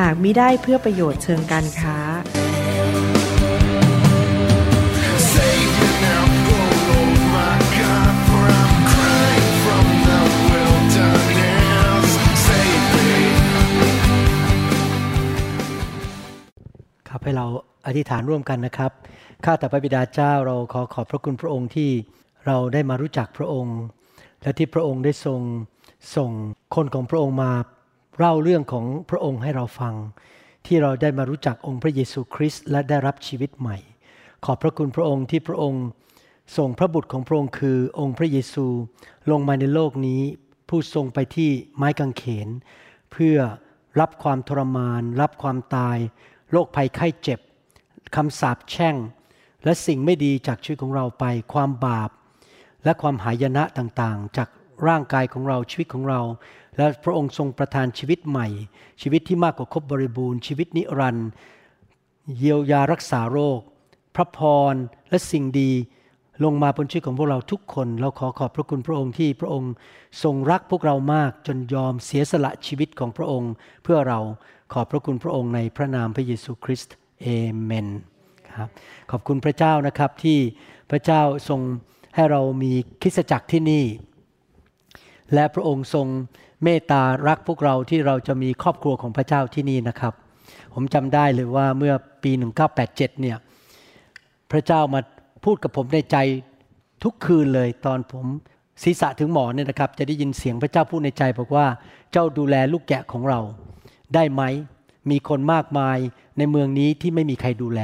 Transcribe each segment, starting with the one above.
หากมิได้เพื่อประโยชน์เชิงการค้า ครับให้เราอธิษฐานร่วมกันนะครับ ข้าแต่พระบิดาเจ้าเราขอขอบพระคุณพระองค์ที่เราได้มารู้จักพระองค์ และที่พระองค์ได้ทรงส่งคนของพระองค์มา เล่าเรื่องของพระองค์ให้เราฟัง ที่เราได้มารู้จักองค์พระเยซูคริสต์และได้รับชีวิตใหม่ ขอบพระคุณพระองค์ที่พระองค์ส่งพระบุตรของพระองค์คือองค์พระเยซูลงมาในโลกนี้ ผู้ทรงไปที่ไม้กางเขน เพื่อรับความทรมาน รับความตายโรคภัยไข้เจ็บคำสาปแช่ง และสิ่งไม่ดีจากชีวิตของเราไป ความบาป และความหายนะต่างๆ จากร่างกายของเราชีวิตของเรา และพระองค์ทรงประทานชีวิตใหม่ ชีวิตที่มากกว่าครบบริบูรณ์ ชีวิตนิรันดร์เยียวยารักษาโรค พระพรและสิ่งดีลงมาบนชีวิตของพวกเราทุกคน เราขอขอบพระคุณพระองค์ที่พระองค์ทรงรักพวกเรามากจนยอมเสียสละชีวิตของพระองค์ เพื่อเราขอบพระคุณพระองค์ในพระนามพระเยซูคริสต์เอเมนครับขอบคุณพระเจ้านะครับที่พระเจ้าทรงให้เรามีคริสตจักรที่นี่ และพระองค์ทรง เมตตารักพวกเราที่เราจะมีครอบครัวของพระเจ้าที่นี่นะครับ ผมจำได้เลยว่าเมื่อปี 1987 เนี่ย พระเจ้ามาพูดกับผมในใจทุกคืนเลย ตอนผมศีรษะถึงหมอนเนี่ยนะครับ จะได้ยินเสียงพระเจ้าพูดในใจบอกว่าเจ้าดูแลลูกแกะของเราได้ไหม มีคนมากมายในเมืองนี้ที่ไม่มีใครดูแล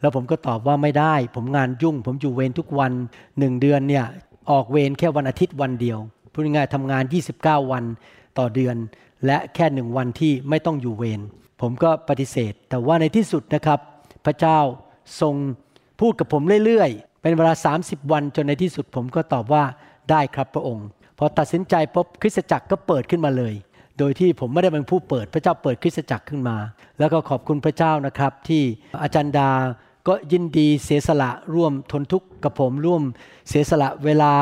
แล้วผมก็ตอบว่าไม่ได้ ผมงานยุ่ง ผมอยู่เวรทุกวันหนึ่งเดือนเนี่ยออกเวรแค่วันอาทิตย์วันเดียวพูดง่ายๆทำงาน 29 วัน ต่อเดือน และแค่หนึ่งวันที่ไม่ต้องอยู่เวรผมก็ปฏิเสธ แต่ว่าในที่สุดนะครับ พระเจ้าทรงพูดกับผมเรื่อยๆ เป็นเวลา 30 วันจนในที่สุดผมก็ตอบว่าได้ครับพระองค์ พอตัดสินใจพบคริสตจักรก็เปิดขึ้นมาเลย โดยที่ผมไม่ได้เป็นผู้เปิด พระเจ้าเปิดคริสตจักรขึ้นมา แล้วก็ขอบคุณพระเจ้านะครับ ที่อาจารย์ดาก็ยินดีเสียสละร่วมทนทุกข์กับผมร่วมเสียสละเวลา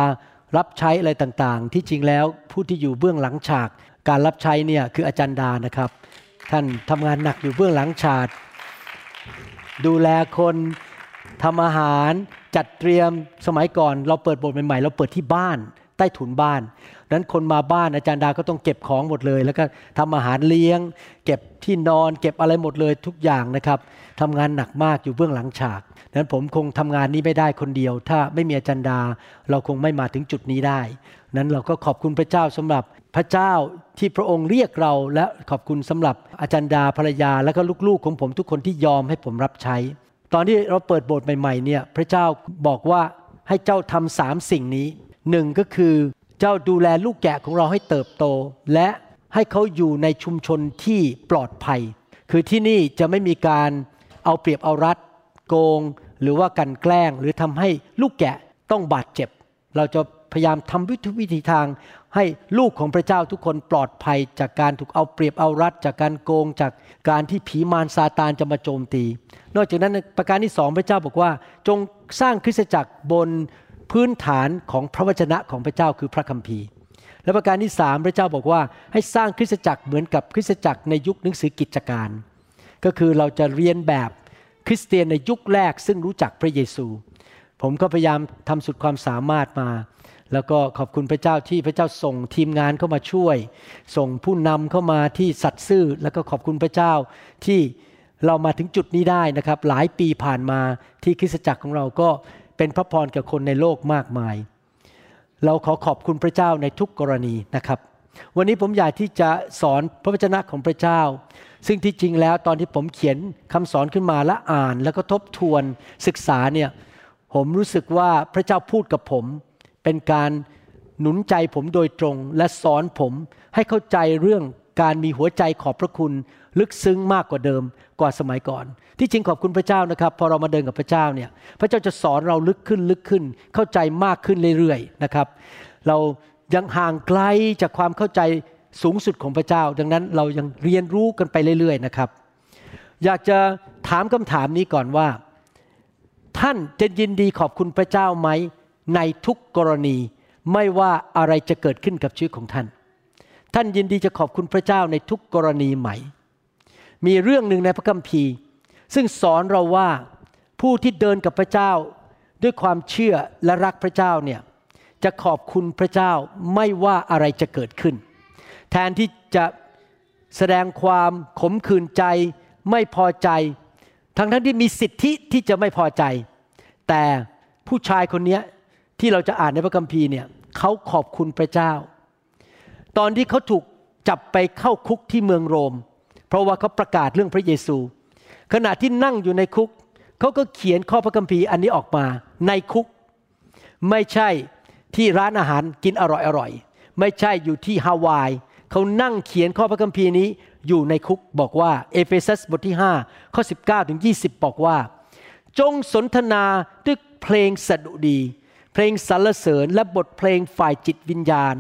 รับใช้อะไรต่างๆ ที่จริงแล้วผู้ที่อยู่เบื้องหลังฉาก การรับใช้เนี่ยคืออาจารย์ดานะครับ ท่านทำงานหนักอยู่เบื้องหลังฉากดูแลคนทำอาหารจัดเตรียมสมัยก่อน เราเปิดโบสถ์ใหม่ๆเราเปิดที่บ้านใต้ถุนบ้านนั้นคนมาบ้านอาจารย์ดาก็ต้องเก็บของหมดเลย แล้วก็ทำอาหารเลี้ยง เก็บที่นอน เก็บอะไรหมดเลยทุกอย่างนะครับทำงานหนักมากอยู่เบื้องหลังฉากนั้นผมคงทำงานนี้ไม่ได้คนเดียว ถ้าไม่มีอาจารย์ดา เราคงไม่มาถึงจุดนี้ได้ นั้นเราก็ขอบคุณพระเจ้าสำหรับพระเจ้า ที่พระองค์เรียกเราและขอบคุณสำหรับอาจารย์ดาภรรยา และก็ลูกๆของผมทุกคนที่ยอมให้ผมรับใช้ ตอนที่เราเปิดโบสถ์ใหม่ๆเนี่ยพระเจ้าบอกว่าให้เจ้าทำสามสิ่งนี้หนึ่งก็คือเจ้าดูแลลูกแกะของเราให้เติบโต และให้เขาอยู่ในชุมชนที่ปลอดภัย คือที่นี่จะไม่มีการเอาเปรียบเอารัดโกง หรือว่ากันแกล้ง หรือทำให้ลูกแกะต้องบาดเจ็บ เราจะพยายามทำวิธีวิธีทาง ให้ลูกของพระเจ้าทุกคนปลอดภัยจากการถูกเอาเปรียบเอารัดจากการโกงจากการที่ผีมารซาตานจะมาโจมตี นอกจากนั้นประการที่สองพระเจ้าบอกว่า จงสร้างคริสตจักรบนพื้นฐานของพระวจนะของพระเจ้าคือพระคัมภีร์ และประการที่สามพระเจ้าบอกว่าให้สร้างคริสตจักรเหมือนกับคริสตจักรในยุคหนังสือกิจการ ก็คือเราจะเรียนแบบคริสเตียนในยุคแรกซึ่งรู้จักพระเยซู ผมก็พยายามทำสุดความสามารถมา แล้วก็ขอบคุณพระเจ้าที่พระเจ้าส่งทีมงานเข้ามาช่วย ส่งผู้นำเข้ามาที่สัตย์ซื่อ แล้วก็ขอบคุณพระเจ้าที่เรามาถึงจุดนี้ได้นะครับ หลายปีผ่านมาที่คริสตจักรของเราก็เป็นพระพรกับคนในโลกมากมาย เราขอขอบคุณพระเจ้าในทุกกรณีนะครับ วันนี้ผมอยากที่จะสอนพระวจนะของพระเจ้า ซึ่งที่จริงแล้วตอนที่ผมเขียนคำสอนขึ้นมาและอ่าน แล้วก็ทบทวนศึกษาเนี่ยผมรู้สึกว่าพระเจ้าพูดกับผม เป็นการหนุนใจผมโดยตรงและสอนผมให้เข้าใจเรื่องการมีหัวใจขอบพระคุณ ลึกซึ้งมากกว่าเดิมกว่าสมัยก่อน ที่จริงขอบคุณพระเจ้านะครับ พอเรามาเดินกับพระเจ้าเนี่ยพระเจ้าจะสอนเราลึกขึ้นลึกขึ้น เข้าใจมากขึ้นเรื่อยๆนะครับ เรายังห่างไกลจากความเข้าใจสูงสุดของพระเจ้า ดังนั้นเรายังเรียนรู้กันไปเรื่อยๆนะครับ อยากจะถามคำถามนี้ก่อนว่า ท่านจะยินดีขอบคุณพระเจ้าไหม ในทุกกรณีไม่ว่าอะไรจะเกิดขึ้นกับชีวิตของท่าน ท่านยินดีจะขอบคุณพระเจ้าในทุกกรณีไหม่ มีเรื่องหนึ่งในพระคัมภีร์ ซึ่งสอนเราว่าผู้ที่เดินกับพระเจ้าด้วยความเชื่อและรักพระเจ้าเนี่ยจะขอบคุณพระเจ้าไม่ว่าอะไรจะเกิดขึ้น แทนที่จะแสดงความขมขื่นใจไม่พอใจ ทั้งทั้งที่มีสิทธิที่จะไม่พอใจ แต่ผู้ชายคนนี้ ที่เราจะอ่านในพระคัมภีร์เนี่ยเขาขอบคุณพระเจ้า ตอนที่เขาถูกจับไปเข้าคุกที่เมืองโรม เพราะว่าเขาประกาศเรื่องพระเยซู ขณะที่นั่งอยู่ในคุกเขาก็เขียนข้อพระคัมภีร์อันนี้ออกมาในคุก ไม่ใช่ที่ร้านอาหารกินอร่อยๆไม่ใช่อยู่ที่ฮาวายเขานั่งเขียนข้อพระคัมภีร์นี้อยู่ในคุกบอกว่าเอเฟซัสบทที่5ข้อ19ถึง20 บอกว่า จงสนทนาด้วยเพลงสดุดี เพลงสรรเสริญและบทเพลงฝ่ายจิตวิญญาณ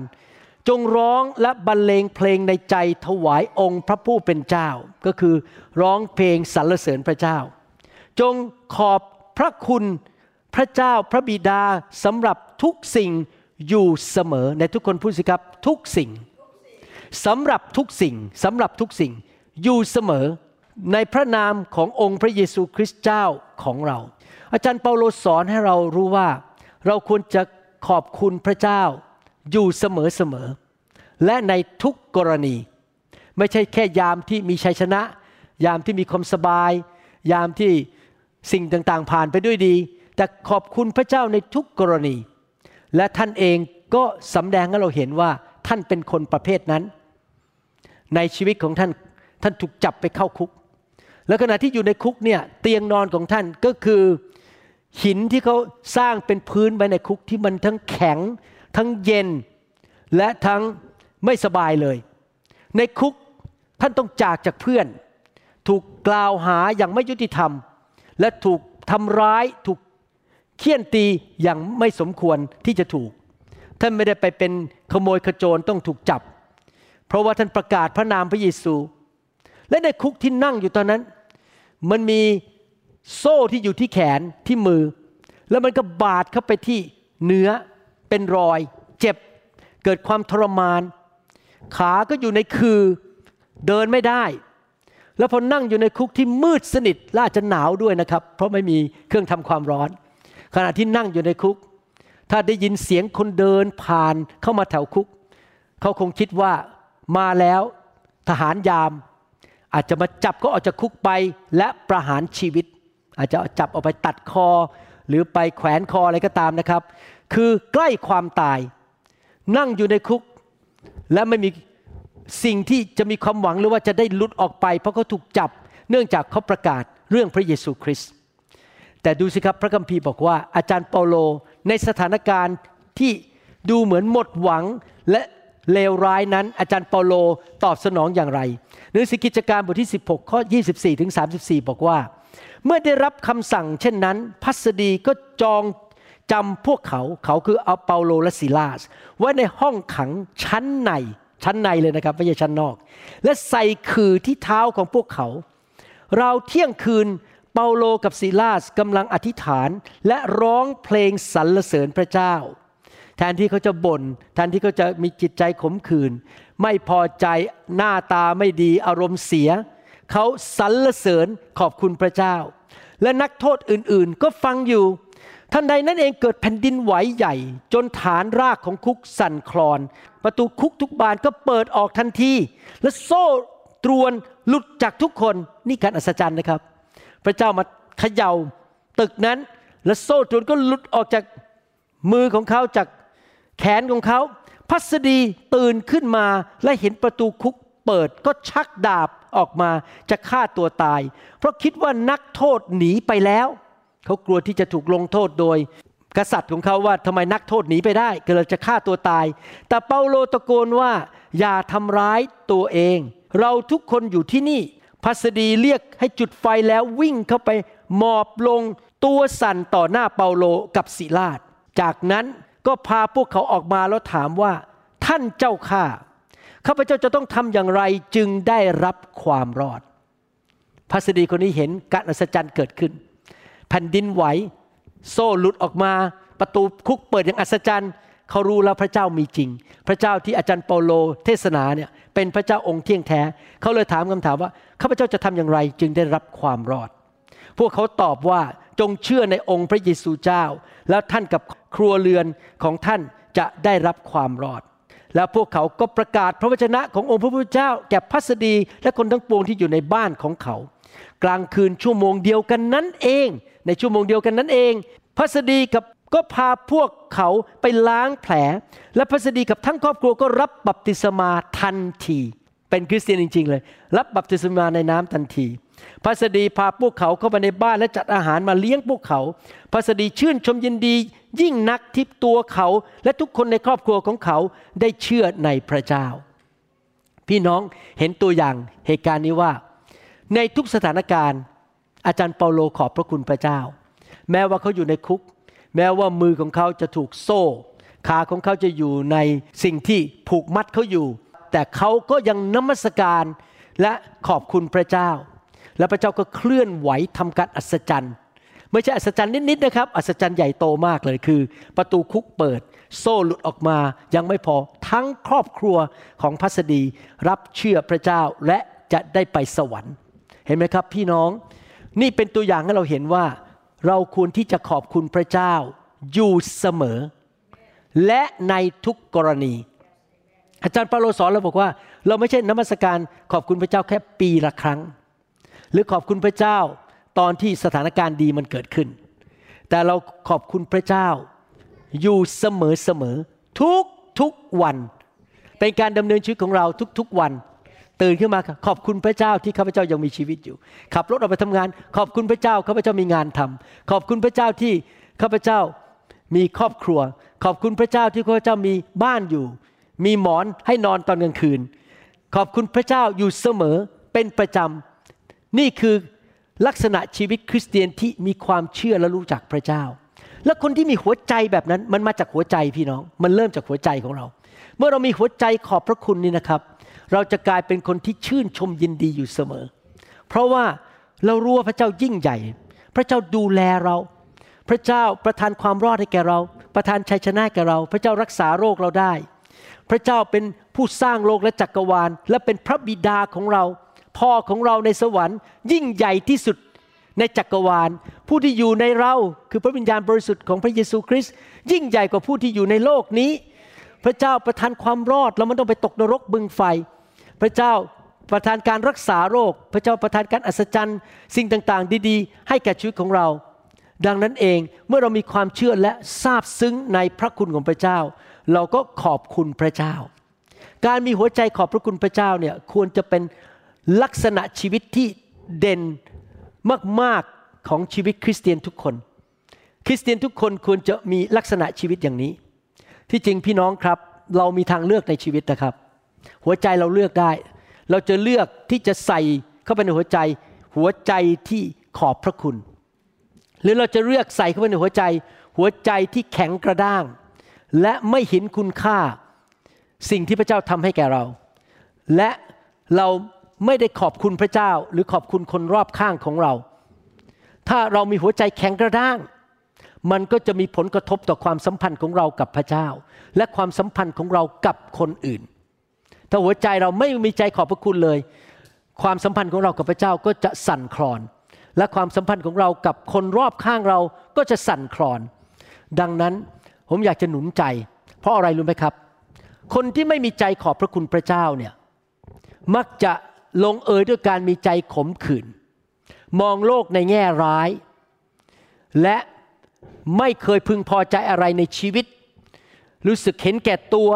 จงร้องและบรรเลงเพลงในใจถวายองค์พระผู้เป็นเจ้า ก็คือร้องเพลงสรรเสริญพระเจ้า จงขอบพระคุณพระเจ้าพระบิดาสำหรับทุกสิ่งอยู่เสมอในทุกคนพูดสิครับทุกสิ่งสำหรับทุกสิ่งสำหรับทุกสิ่งอยู่เสมอในพระนามขององค์พระเยซูคริสต์เจ้าของเรา อาจารย์เปาโลสอนให้เรารู้ว่า เราควรจะขอบคุณพระเจ้าอยู่เสมอเสมอและในทุกกรณี ไม่ใช่แค่ยามที่มีชัยชนะ ยามที่มีความสบาย ยามที่สิ่งต่างๆ ผ่านไปด้วยดี แต่ขอบคุณพระเจ้าในทุกกรณี และท่านเองก็สำแดงให้เราเห็นว่าท่านเป็นคนประเภทนั้น ในชีวิตของท่านท่านถูกจับไปเข้าคุก แล้วขณะที่อยู่ในคุกเนี่ยเตียงนอนของท่านก็คือ หินที่เขาสร้างเป็นพื้นไว้ในคุกที่มันทั้งแข็ง ทั้งเย็น และทั้งไม่สบายเลย ในคุกท่านต้องจากจากเพื่อน ถูกกล่าวหาอย่างไม่ยุติธรรม และถูกทำร้ายถูกเคี่ยนตีอย่างไม่สมควรที่จะถูก ท่านไม่ได้ไปเป็นขโมยขโจรต้องถูกจับ เพราะว่าท่านประกาศพระนามพระเยซู และในคุกที่นั่งอยู่ตอนนั้น มันมี โซ่ที่อยู่ที่แขนที่มือ แล้วมันก็บาดเข้าไปที่เนื้อเป็นรอย เจ็บเกิดความทรมาน ขาก็อยู่ในคือเดินไม่ได้ แล้วพอนั่งอยู่ในคุกที่มืดสนิทและอาจจะหนาวด้วยนะครับ เพราะไม่มีเครื่องทำความร้อน ขณะที่นั่งอยู่ในคุก ถ้าได้ยินเสียงคนเดินผ่านเข้ามาแถวคุก เขาคงคิดว่ามาแล้วทหารยาม อาจจะมาจับก็ออกจากคุกไปและประหารชีวิต อาจจะจับเอาไปตัดคอ หรือไปแขวนคออะไรก็ตามนะครับ คือใกล้ความตาย นั่งอยู่ในคุก และไม่มีสิ่งที่จะมีความหวังหรือว่าจะได้หลุดออกไป เพราะเขาถูกจับ เนื่องจากเขาประกาศเรื่องพระเยซูคริสต์แต่ดูสิครับพระคัมภีร์บอกว่าอาจารย์เปาโลในสถานการณ์ที่ดูเหมือนหมดหวังและเลวร้ายนั้น อาจารย์เปาโลตอบสนองอย่างไรหนังสือกิจการบทที่ 16 ข้อ 24ถึง34 บอกว่า เมื่อได้รับคำสั่งเช่นนั้น พัสดีก็จองจำพวกเขาเขาคือเอาเปาโลและซิลาส ไว้ในห้องขังชั้นในชั้นในเลยนะครับไม่ใช่ชั้นนอก และใส่คือที่เท้าของพวกเขา เราเที่ยงคืนเปาโลกับซิลาสกำลังอธิษฐานและร้องเพลงสรรเสริญพระเจ้า แทนที่เขาจะบน่นแทนที่เขาจะมีจิตใจขมขื่นไม่พอใจหน้าตาไม่ดีอารมณ์เสีย เขาสรรเสริญขอบคุณพระเจ้า และนักโทษอื่นๆ ก็ฟังอยู่ทันใดนั้นเองเกิดแผ่นดินไหวใหญ่ จนฐานรากของคุกสั่นคลอน ประตูคุกทุกบานก็เปิดออกทันที และโซ่ตรวนหลุดจากทุกคนนี่การอัศจรรย์นะครับ พระเจ้ามาเขย่าตึกนั้น และโซ่ตรวนก็หลุดออกจากมือของเขาจากแขนของเขาพัสดีตื่นขึ้นมาและเห็นประตูคุกเปิดก็ชักดาบ ออกมาจะฆ่าตัวตาย เพราะคิดว่านักโทษหนีไปแล้ว เขากลัวที่จะถูกลงโทษโดย กษัตริย์ของเขาว่าทำไมนักโทษหนีไปได้ก็เลยจะฆ่าตัวตาย แต่เปาโลตะโกนว่า อย่าทำร้ายตัวเอง เราทุกคนอยู่ที่นี่พัสดีเรียกให้จุดไฟแล้ววิ่งเข้าไปหมอบลงตัวสั่นต่อหน้าเปาโลกับศิลาดจากนั้นก็พาพวกเขาออกมาแล้วถามว่า ท่านเจ้าข้า ข้าพเจ้าจะต้องทำอย่างไรจึงได้รับความรอดพัสดีคนนี้เห็นการอัศจรรย์เกิดขึ้น แผ่นดินไหว โซ่หลุดออกมาประตูคุกเปิดอย่างอัศจรรย์เขารู้แล้วพระเจ้ามีจริง พระเจ้าที่อาจารย์เปาโลเทศนาเนี่ยเป็นพระเจ้าองค์เที่ยงแท้ เขาเลยถามคำถามว่าข้าพเจ้าจะทำอย่างไรจึงได้รับความรอด พวกเขาตอบว่าจงเชื่อในองค์พระเยซูเจ้า แล้วท่านกับครัวเรือนของท่านจะได้รับความรอด แล้วพวกเขาก็ประกาศพระวจนะขององค์พระผู้เจ้าแก่พัสดีและคนทั้งปวงที่อยู่ในบ้านของเขา กลางคืนชั่วโมงเดียวกันนั้นเอง ในชั่วโมงเดียวกันนั้นเอง พัสดีกับก็พาพวกเขาไปล้างแผล และพัสดีกับทั้งครอบครัวก็รับบัพติศมาทันที เป็นคริสเตียนจริง ๆ เลย รับบัพติศมาในน้ำทันที พัสดีพาพวกเขาเข้ามาในบ้านและจัดอาหารมาเลี้ยงพวกเขาพัสดีชื่นชมยินดี ยิ่งนักที่ตัวเขา และทุกคนในครอบครัวของเขาได้เชื่อในพระเจ้า พี่น้องเห็นตัวอย่างเหตุการณ์นี้ว่า ในทุกสถานการณ์ อาจารย์เปาโลขอบพระคุณพระเจ้า แม้ว่าเขาอยู่ในคุก แม้ว่ามือของเขาจะถูกโซ่ ขาของเขาจะอยู่ในสิ่งที่ผูกมัดเขาอยู่ แต่เขาก็ยังนมัสการและขอบคุณพระเจ้า และพระเจ้าก็เคลื่อนไหวทำการอัศจรรย์ ไม่ใช่อัศจรรย์นิดๆนะครับ อัศจรรย์ใหญ่โตมากเลยคือ ประตูคุกเปิด โซ่หลุดออกมายังไม่พอทั้งครอบครัวของพัสดีรับเชื่อพระเจ้าและจะได้ไปสวรรค์ เห็นไหมครับพี่น้อง นี่เป็นตัวอย่างให้เราเห็นว่า เราควรที่จะขอบคุณพระเจ้าอยู่เสมอ และในทุกกรณีอาจารย์เปาโลสอนเราบอกว่า เราไม่ใช่นมัสการขอบคุณพระเจ้าแค่ปีละครั้ง หรือขอบคุณพระเจ้าตอนที่สถานการณ์ดีมันเกิดขึ้น แต่เราขอบคุณพระเจ้าอยู่เสมอเสมอทุกทุกวัน เป็นการดำเนินชีวิตของเราทุกๆวัน ตื่นขึ้นมาขอบคุณพระเจ้าที่ข้าพเจ้ายังมีชีวิตอยู่ ขับรถออกไปทำงาน ขอบคุณพระเจ้าข้าพเจ้ามีงานทำขอบคุณพระเจ้าที่ข้าพเจ้ามีครอบครัว ขอบคุณพระเจ้าที่ข้าพเจ้ามีบ้านอยู่ มีหมอนให้นอนตอนกลางคืน ขอบคุณพระเจ้าอยู่เสมอเป็นประจำ นี่คือลักษณะชีวิตคริสเตียนที่มีความเชื่อและรู้จักพระเจ้า และคนที่มีหัวใจแบบนั้นมันมาจากหัวใจพี่น้อง มันเริ่มจากหัวใจของเรา เมื่อเรามีหัวใจขอบพระคุณนี่นะครับ เราจะกลายเป็นคนที่ชื่นชมยินดีอยู่เสมอ เพราะว่าเรารู้ว่าพระเจ้ายิ่งใหญ่ พระเจ้าดูแลเรา พระเจ้าประทานความรอดให้แก่เรา ประทานชัยชนะแก่เรา พระเจ้ารักษาโรคเราได้ พระเจ้าเป็นผู้สร้างโลกและจักรวาล และเป็นพระบิดาของเรา พ่อของเราในสวรรค์ ยิ่งใหญ่ที่สุดในจักรวาล ผู้ที่อยู่ในเราคือพระวิญญาณบริสุทธิ์ของพระเยซูคริสต์ยิ่งใหญ่กว่าผู้ที่อยู่ในโลกนี้ พระเจ้าประทานความรอดเราไม่ต้องไปตกนรกบึงไฟ พระเจ้าประทานการรักษาโรค พระเจ้าประทานการอัศจรรย์ สิ่งต่างๆ ดีๆ ให้แก่ชีวิตของเรา ดังนั้นเองเมื่อเรามีความเชื่อและซาบซึ้งในพระคุณของพระเจ้า เราก็ขอบคุณพระเจ้า การมีหัวใจขอบพระคุณพระเจ้าเนี่ยควรจะเป็น ลักษณะชีวิตที่เด่นมากๆของชีวิตคริสเตียนทุกคน คริสเตียนทุกคนควรจะมีลักษณะชีวิตอย่างนี้ ที่จริงพี่น้องครับ เรามีทางเลือกในชีวิตนะครับ หัวใจเราเลือกได้ เราจะเลือกที่จะใส่เข้าไปในหัวใจ หัวใจที่ขอบพระคุณ หรือเราจะเลือกใส่เข้าไปในหัวใจ หัวใจที่แข็งกระด้าง และไม่เห็นคุณค่า สิ่งที่พระเจ้าทำให้แก่เรา และเรา ไม่ได้ขอบคุณพระเจ้า หรือขอบคุณคนรอบข้างของเรา ถ้าเรามีหัวใจแข็งกระด้าง มันก็จะมีผลกระทบต่อความสัมพันธ์ของเรากับพระเจ้า และความสัมพันธ์ของเรากับคนอื่น ถ้าหัวใจเราไม่มีใจขอบพระคุณเลย ความสัมพันธ์ของเรากับพระเจ้าก็จะสั่นคลอน และความสัมพันธ์ของเรากับคนรอบข้างเราก็จะสั่นคลอน ดังนั้นผมอยากจะหนุนใจ เพราะอะไรรู้ไหมครับ คนที่ไม่มีใจขอบพระคุณพระเจ้าเนี่ยมักจะ ลงเอยด้วยการมีใจขมขื่นมองโลกในแง่ร้าย และไม่เคยพึงพอใจอะไรในชีวิต รู้สึกเห็นแก่ตัว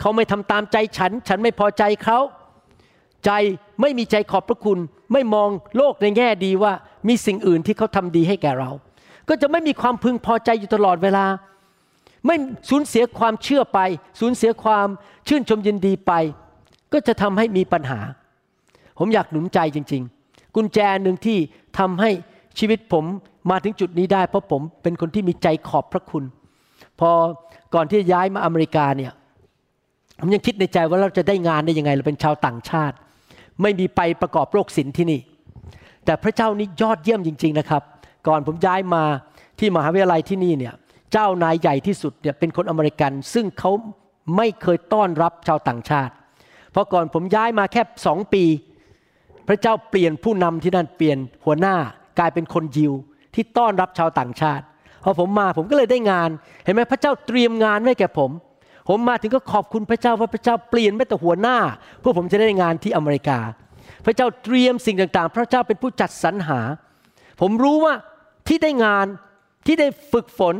เขาไม่ทำตามใจฉัน ฉันไม่พอใจเขา ใจไม่มีใจขอบพระคุณ ไม่มองโลกในแง่ดีว่า มีสิ่งอื่นที่เขาทำดีให้แก่เรา ก็จะไม่มีความพึงพอใจอยู่ตลอดเวลา ไม่สูญเสียความเชื่อไป สูญเสียความชื่นชมยินดีไป ก็จะทำให้มีปัญหา ผมอยากหนุนใจจริง ๆ กุญแจหนึ่งที่ทำให้ชีวิตผมมาถึงจุดนี้ได้ เพราะผมเป็นคนที่มีใจขอบพระคุณ พอก่อนที่จะย้ายมาอเมริกาเนี่ยผมยังคิดในใจว่าเราจะได้งานได้ยังไงเราเป็นชาวต่างชาติ ไม่มีไปประกอบโรคศิลป์ที่นี่ แต่พระเจ้านี่ยอดเยี่ยมจริง ๆนะครับ ก่อนผมย้ายมาที่มหาวิทยาลัยที่นี่เนี่ยเจ้านายใหญ่ที่สุดเนี่ยเป็นคนอเมริกัน ซึ่งเขาไม่เคยต้อนรับชาวต่างชาติ เพราะก่อนผมย้ายมาแค่สองปี พระเจ้าเปลี่ยนผู้นำที่นั่นเปลี่ยนหัวหน้ากลายเป็นคนยิวที่ต้อนรับชาวต่างชาติพอผมมาผมก็เลยได้งาน เห็นไหมพระเจ้าเตรียมงานไว้แก่ผม ผมมาถึงก็ขอบคุณพระเจ้าว่าพระเจ้าเปลี่ยนแม้แต่หัวหน้าเพื่อผมจะได้งานที่อเมริกา พระเจ้าเตรียมสิ่งต่างๆ พระเจ้าเป็นผู้จัดสรรหา ผมรู้ว่าที่ได้งานที่ได้ฝึกฝน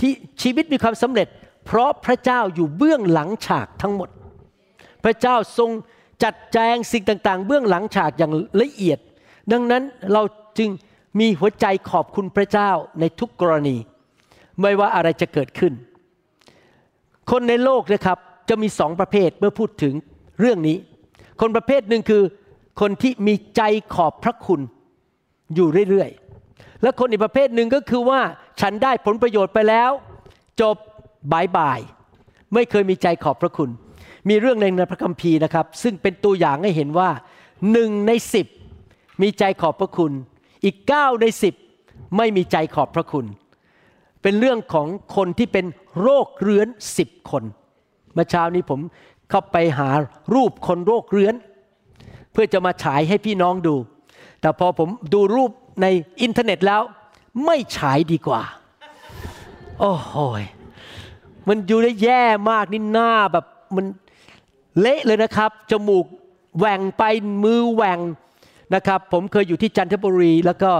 ที่ชีวิตมีความสำเร็จ เพราะพระเจ้าอยู่เบื้องหลังฉากทั้งหมด พระเจ้าทรง จัดแจงสิ่งต่าง ๆ เบื้องหลังฉากอย่างละเอียด ดังนั้นเราจึงมีหัวใจขอบคุณพระเจ้าในทุกกรณี ไม่ว่าอะไรจะเกิดขึ้น คนในโลกนะครับจะมีสองประเภทเมื่อพูดถึงเรื่องนี้ คนประเภทหนึ่งคือคนที่มีใจขอบพระคุณอยู่เรื่อยๆ และคนอีกประเภทหนึ่งก็คือว่าฉันได้ผลประโยชน์ไปแล้ว จบบายบาย ไม่เคยมีใจขอบพระคุณ มีเรื่องหนึ่งในพระคัมภีร์นะครับ ซึ่งเป็นตัวอย่างให้เห็นว่าหนึ่งในสิบมีใจขอบพระคุณ อีกเก้าในสิบไม่มีใจขอบพระคุณ เป็นเรื่องของคนที่เป็นโรคเรื้อนสิบคนเมื่อเช้านี้ผมเข้าไปหารูปคนโรคเรื้อน เพื่อจะมาฉายให้พี่น้องดู แต่พอผมดูรูปในอินเทอร์เน็ตแล้ว ไม่ฉายดีกว่า โอ้โหมันอยู่ได้แย่มากนี่หน้าแบบมัน เละเลยนะครับ จมูกแหว่งไปมือแหว่งนะครับ ผมเคยอยู่ที่จันทบุรี แล้วก็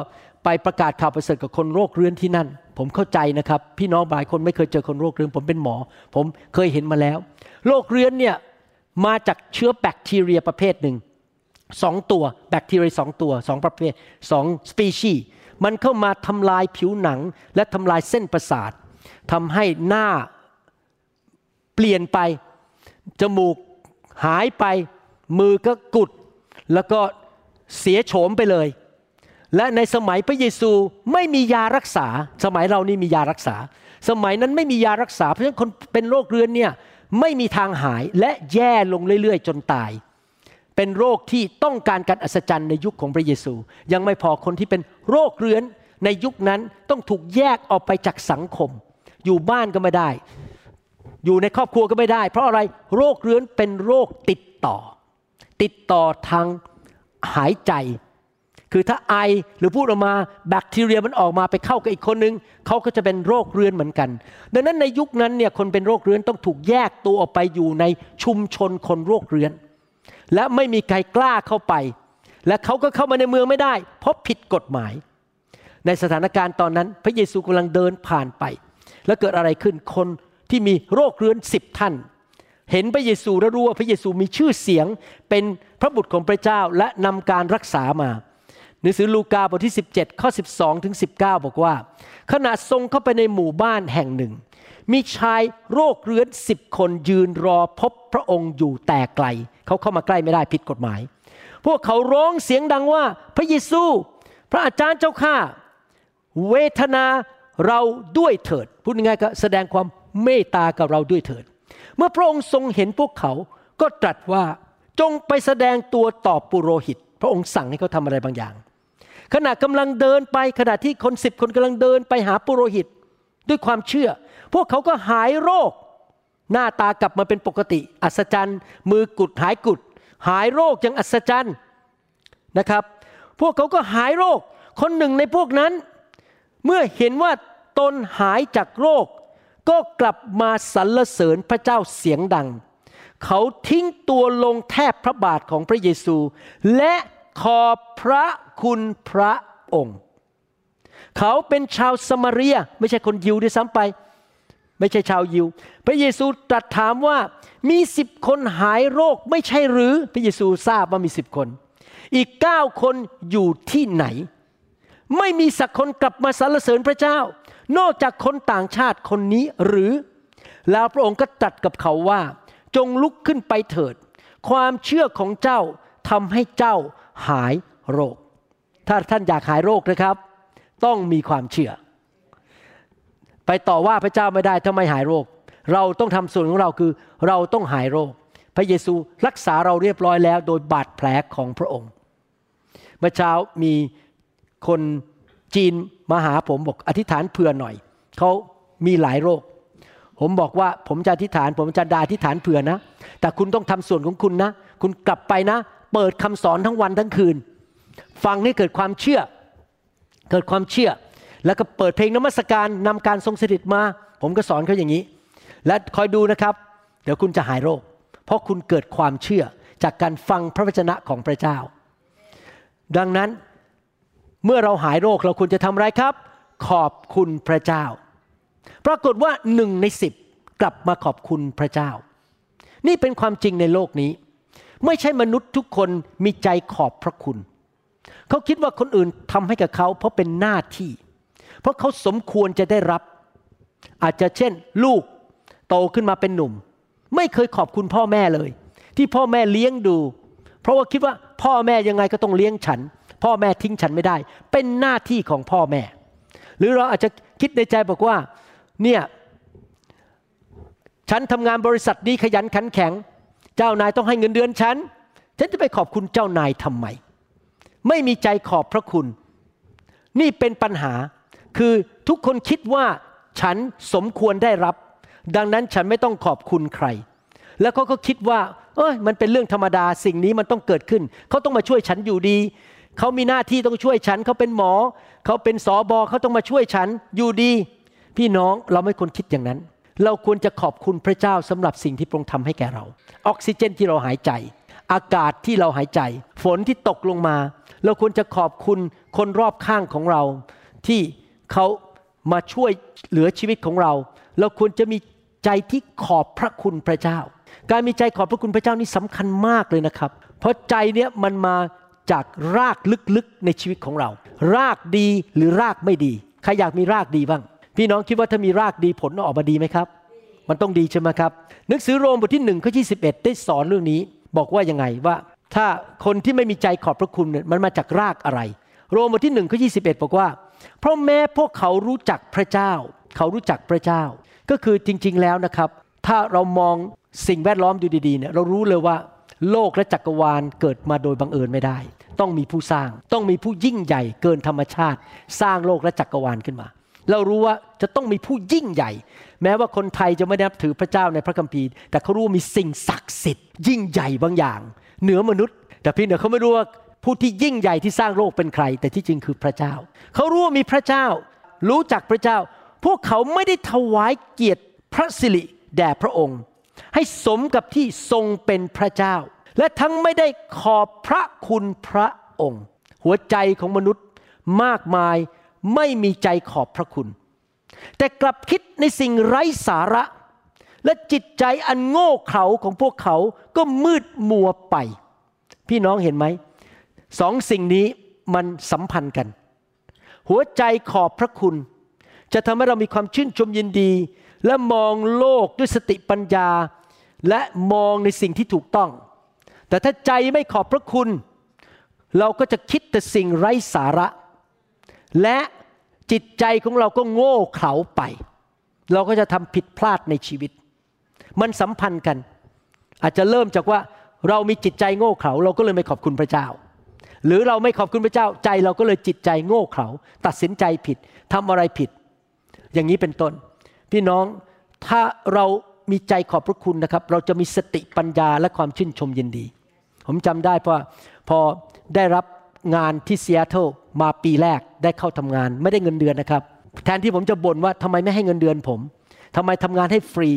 ไปประกาศข่าวประเสริฐกับคนโรคเรื้อนที่นั่น ผมเข้าใจนะครับ พี่น้องหลายคนไม่เคยเจอคนโรคเรื้อนผมเป็นหมอ ผมเคยเห็นมาแล้ว โรคเรื้อนเนี่ยมาจากเชื้อแบคทีเรียประเภทหนึ่งสองตัวแบคทีเรียสองตัวสองประเภทสองสปีชีมันเข้ามาทำลายผิวหนัง และทำลายเส้นประสาททำให้หน้าเปลี่ยนไป จมูก หายไปมือก็กุด แล้วก็เสียโฉมไปเลย และในสมัยพระเยซูไม่มียารักษา สมัยเรานี่มียารักษา สมัยนั้นไม่มียารักษา เพราะฉะนั้นคนเป็นโรคเรื้อนเนี่ยไม่มีทางหายและแย่ลงเรื่อยๆ จนตาย เป็นโรคที่ต้องการการอัศจรรย์ในยุคของพระเยซู ยังไม่พอคนที่เป็นโรคเรื้อนในยุคนั้นต้องถูกแยกออกไปจากสังคม อยู่บ้านก็ไม่ได้ อยู่ในครอบครัวก็ไม่ได้ เพราะอะไรโรคเรื้อนเป็นโรคติดต่อ ติดต่อทางหายใจ คือถ้าไอหรือพูดออกมาแบคทีเรียมันออกมาไปเข้ากับอีกคนนึงเขาก็จะเป็นโรคเรื้อนเหมือนกัน ดังนั้นในยุคนั้นเนี่ยคนเป็นโรคเรื้อนต้องถูกแยกตัวออกไปอยู่ในชุมชนคนโรคเรื้อน และไม่มีใครกล้าเข้าไป และเขาก็เข้ามาในเมืองไม่ได้ เพราะผิดกฎหมาย ในสถานการณ์ตอนนั้น พระเยซูกำลังเดินผ่านไป แล้วเกิดอะไรขึ้นคน ที่มีโรคเรื้อนสิบท่าน เห็นพระเยซูแล้วรู้ว่าพระเยซูมีชื่อเสียงเป็นพระบุตรของพระเจ้าและนำการรักษามาหนังสือลูกาบทที่ 17 ข้อ 12 ถึง 19 บอกว่า ขณะทรงเข้าไปในหมู่บ้านแห่งหนึ่ง มีชายโรคเรื้อนสิบคนยืนรอพบพระองค์อยู่แต่ไกล เขาเข้ามาใกล้ไม่ได้ผิดกฎหมาย พวกเขาร้องเสียงดังว่าพระเยซู พระอาจารย์เจ้าข้าเวทนาเราด้วยเถิด พูดง่ายๆก็แสดงความ เมตตากับเราด้วยเถิด เมื่อพระองค์ทรงเห็นพวกเขาก็ตรัสว่าจงไปแสดงตัวต่อปุโรหิต พระองค์สั่งให้เขาทำอะไรบางอย่าง ขณะกำลังเดินไปขณะที่คนสิบคนกำลังเดินไปหาปุโรหิต ด้วยความเชื่อ พวกเขาก็หายโรค หน้าตากลับมาเป็นปกติ อัศจรรย์ มือกุดหายกุด หายโรคอย่างอัศจรรย์นะครับ พวกเขาก็หายโรค คนหนึ่งในพวกนั้น เมื่อเห็นว่าตนหายจากโรค ก็กลับมาสรรเสริญพระเจ้าเสียงดัง เขาทิ้งตัวลงแทบพระบาทของพระเยซู และขอบพระคุณพระองค์ เขาเป็นชาวสมาเรียไม่ใช่คนยิวด้วยซ้ำไป ไม่ใช่ชาวยิว พระเยซูตรัสถามว่ามีสิบคนหายโรคไม่ใช่หรือพระเยซูทราบว่ามีสิบคน อีกเก้าคนอยู่ที่ไหน ไม่มีสักคนกลับมาสรรเสริญพระเจ้า นอกจากคนต่างชาติคนนี้หรือ แล้วพระองค์ก็ตรัสกับเขาว่า จงลุกขึ้นไปเถิด ความเชื่อของเจ้าทำให้เจ้าหายโรค ถ้าท่านอยากหายโรคนะครับ ต้องมีความเชื่อ ไปต่อว่าพระเจ้าไม่ได้ถ้าไม่หายโรค เราต้องทำส่วนของเราคือ เราต้องหายโรค พระเยซูรักษาเราเรียบร้อยแล้ว โดยบาดแผลของพระองค์ เมื่อเช้ามีคนจีน มาหาผมบอกอธิษฐานเผื่อหน่อย เขามีหลายโรค ผมบอกว่าผมจะอธิษฐาน ผมจะดาอธิษฐานเผื่อนะ แต่คุณต้องทำส่วนของคุณนะ คุณกลับไปนะ เปิดคำสอนทั้งวันทั้งคืน ฟังให้เกิดความเชื่อ เกิดความเชื่อ แล้วก็เปิดเพลงนมัสการนำการทรงสถิตมา ผมก็สอนเขาอย่างนี้ และคอยดูนะครับ เดี๋ยวคุณจะหายโรค เพราะคุณเกิดความเชื่อจากการฟังพระวจนะของพระเจ้า ดังนั้น เมื่อเราหายโรคเราควรจะทำอะไรครับ ขอบคุณพระเจ้า ปรากฏว่าหนึ่งในสิบกลับมาขอบคุณพระเจ้า นี่เป็นความจริงในโลกนี้ ไม่ใช่มนุษย์ทุกคนมีใจขอบพระคุณ เขาคิดว่าคนอื่นทำให้กับเขาเพราะเป็นหน้าที่ เพราะเขาสมควรจะได้รับ อาจจะเช่น ลูกโตขึ้นมาเป็นหนุ่ม ไม่เคยขอบคุณพ่อแม่เลย ที่พ่อแม่เลี้ยงดู เพราะว่าคิดว่าพ่อแม่ยังไงก็ต้องเลี้ยงฉัน พ่อแม่ทิ้งฉันไม่ได้ เป็นหน้าที่ของพ่อแม่ หรือเราอาจจะคิดในใจบอกว่าเนี่ยฉันทำงานบริษัทนี้ขยันขันแข็ง เจ้านายต้องให้เงินเดือนฉัน ฉันจะไปขอบคุณเจ้านายทำไม ไม่มีใจขอบพระคุณ นี่เป็นปัญหา คือทุกคนคิดว่าฉันสมควรได้รับ ดังนั้นฉันไม่ต้องขอบคุณใคร แล้วเขาก็คิดว่า เอ้ย มันเป็นเรื่องธรรมดา สิ่งนี้มันต้องเกิดขึ้น เขาต้องมาช่วยฉันอยู่ดี เขามีหน้าที่ต้องช่วยฉัน เขาเป็นหมอ เขาเป็นสอบอเขาต้องมาช่วยฉันอยู่ดี พี่น้องเราไม่ควรคิดอย่างนั้น เราควรจะขอบคุณพระเจ้าสำหรับสิ่งที่พระองค์ทำให้แก่เรา ออกซิเจนที่เราหายใจ อากาศที่เราหายใจ ฝนที่ตกลงมา เราควรจะขอบคุณคนรอบข้างของเรา ที่เขามาช่วยเหลือชีวิตของเรา เราควรจะมีใจที่ขอบพระคุณพระเจ้า การมีใจขอบพระคุณพระเจ้านี่สำคัญมากเลยนะครับ เพราะใจเนี้ยมันมา จากรากลึกๆในชีวิตของเรา รากดีหรือรากไม่ดี ใครอยากมีรากดีบ้าง พี่น้องคิดว่าถ้ามีรากดีผลออกมาดีไหมครับ มันต้องดีใช่ไหมครับ หนังสือโรมบทที่หนึ่งข้อที่สิได้สอนเรื่องนี้ บอกว่ายังไงว่า ถ้าคนที่ไม่มีใจขอบพระคุณมันมาจากรากอะไร โรมบทที่หนึ่งข้อที่สิบอกว่า เพราะแม้พวกเขารู้จักพระเจ้า เขารู้จักพระเจ้า ก็คือจริง ๆแล้วนะครับ ถ้าเรามองสิ่งแวดล้อมดูดีๆเนี่ยเรารู้เลยว่า โลกและจักรวาลเกิดมาโดยบังเอิญไม่ได้ ต้องมีผู้สร้าง ต้องมีผู้ยิ่งใหญ่เกินธรรมชาติ สร้างโลกและจักรวาลขึ้นมา เรารู้ว่าจะต้องมีผู้ยิ่งใหญ่ แม้ว่าคนไทยจะไม่ได้นับถือพระเจ้าในพระคัมภีร์ แต่เขารู้ว่ามีสิ่งศักดิ์สิทธิ์ยิ่งใหญ่บางอย่าง เหนือมนุษย์ แต่เพี่เดียเขาไม่รู้ว่าผู้ที่ยิ่งใหญ่ที่สร้างโลกเป็นใคร แต่ที่จริงคือพระเจ้า เขารู้ว่ามีพระเจ้า รู้จักพระเจ้า พวกเขาไม่ได้ถวายเกียรติพระสิริแด่พระองค์ ให้สมกับที่ทรงเป็นพระเจ้า และทั้งไม่ได้ขอบพระคุณพระองค์ หัวใจของมนุษย์มากมายไม่มีใจขอบพระคุณ แต่กลับคิดในสิ่งไร้สาระ และจิตใจอันโง่เขลาของพวกเขาก็มืดมัวไป พี่น้องเห็นไหมสองสิ่งนี้มันสัมพันธ์กัน หัวใจขอบพระคุณ จะทำให้เรามีความชื่นชมยินดี และมองโลกด้วยสติปัญญา และมองในสิ่งที่ถูกต้อง แต่ถ้าใจไม่ขอบพระคุณ เราก็จะคิดแต่สิ่งไร้สาระ และจิตใจของเราก็โง่เขลาไป เราก็จะทำผิดพลาดในชีวิต มันสัมพันธ์กัน อาจจะเริ่มจากว่าเรามีจิตใจโง่เขลาเราก็เลยไม่ขอบคุณพระเจ้า หรือเราไม่ขอบคุณพระเจ้าใจเราก็เลยจิตใจโง่เขลาตัดสินใจผิดทำอะไรผิด อย่างนี้เป็นต้น พี่น้องถ้าเรามีใจขอบพระคุณนะครับ เราจะมีสติปัญญาและความชื่นชมยินดี ผมจำได้เพราะพอได้รับงานที่เซีแอตเทิลมาปีแรกได้เข้าทำงาน ไม่ได้เงินเดือนนะครับ แทนที่ผมจะบ่นว่าทำไมไม่ให้เงินเดือนผมทำไมทำงานให้ฟรี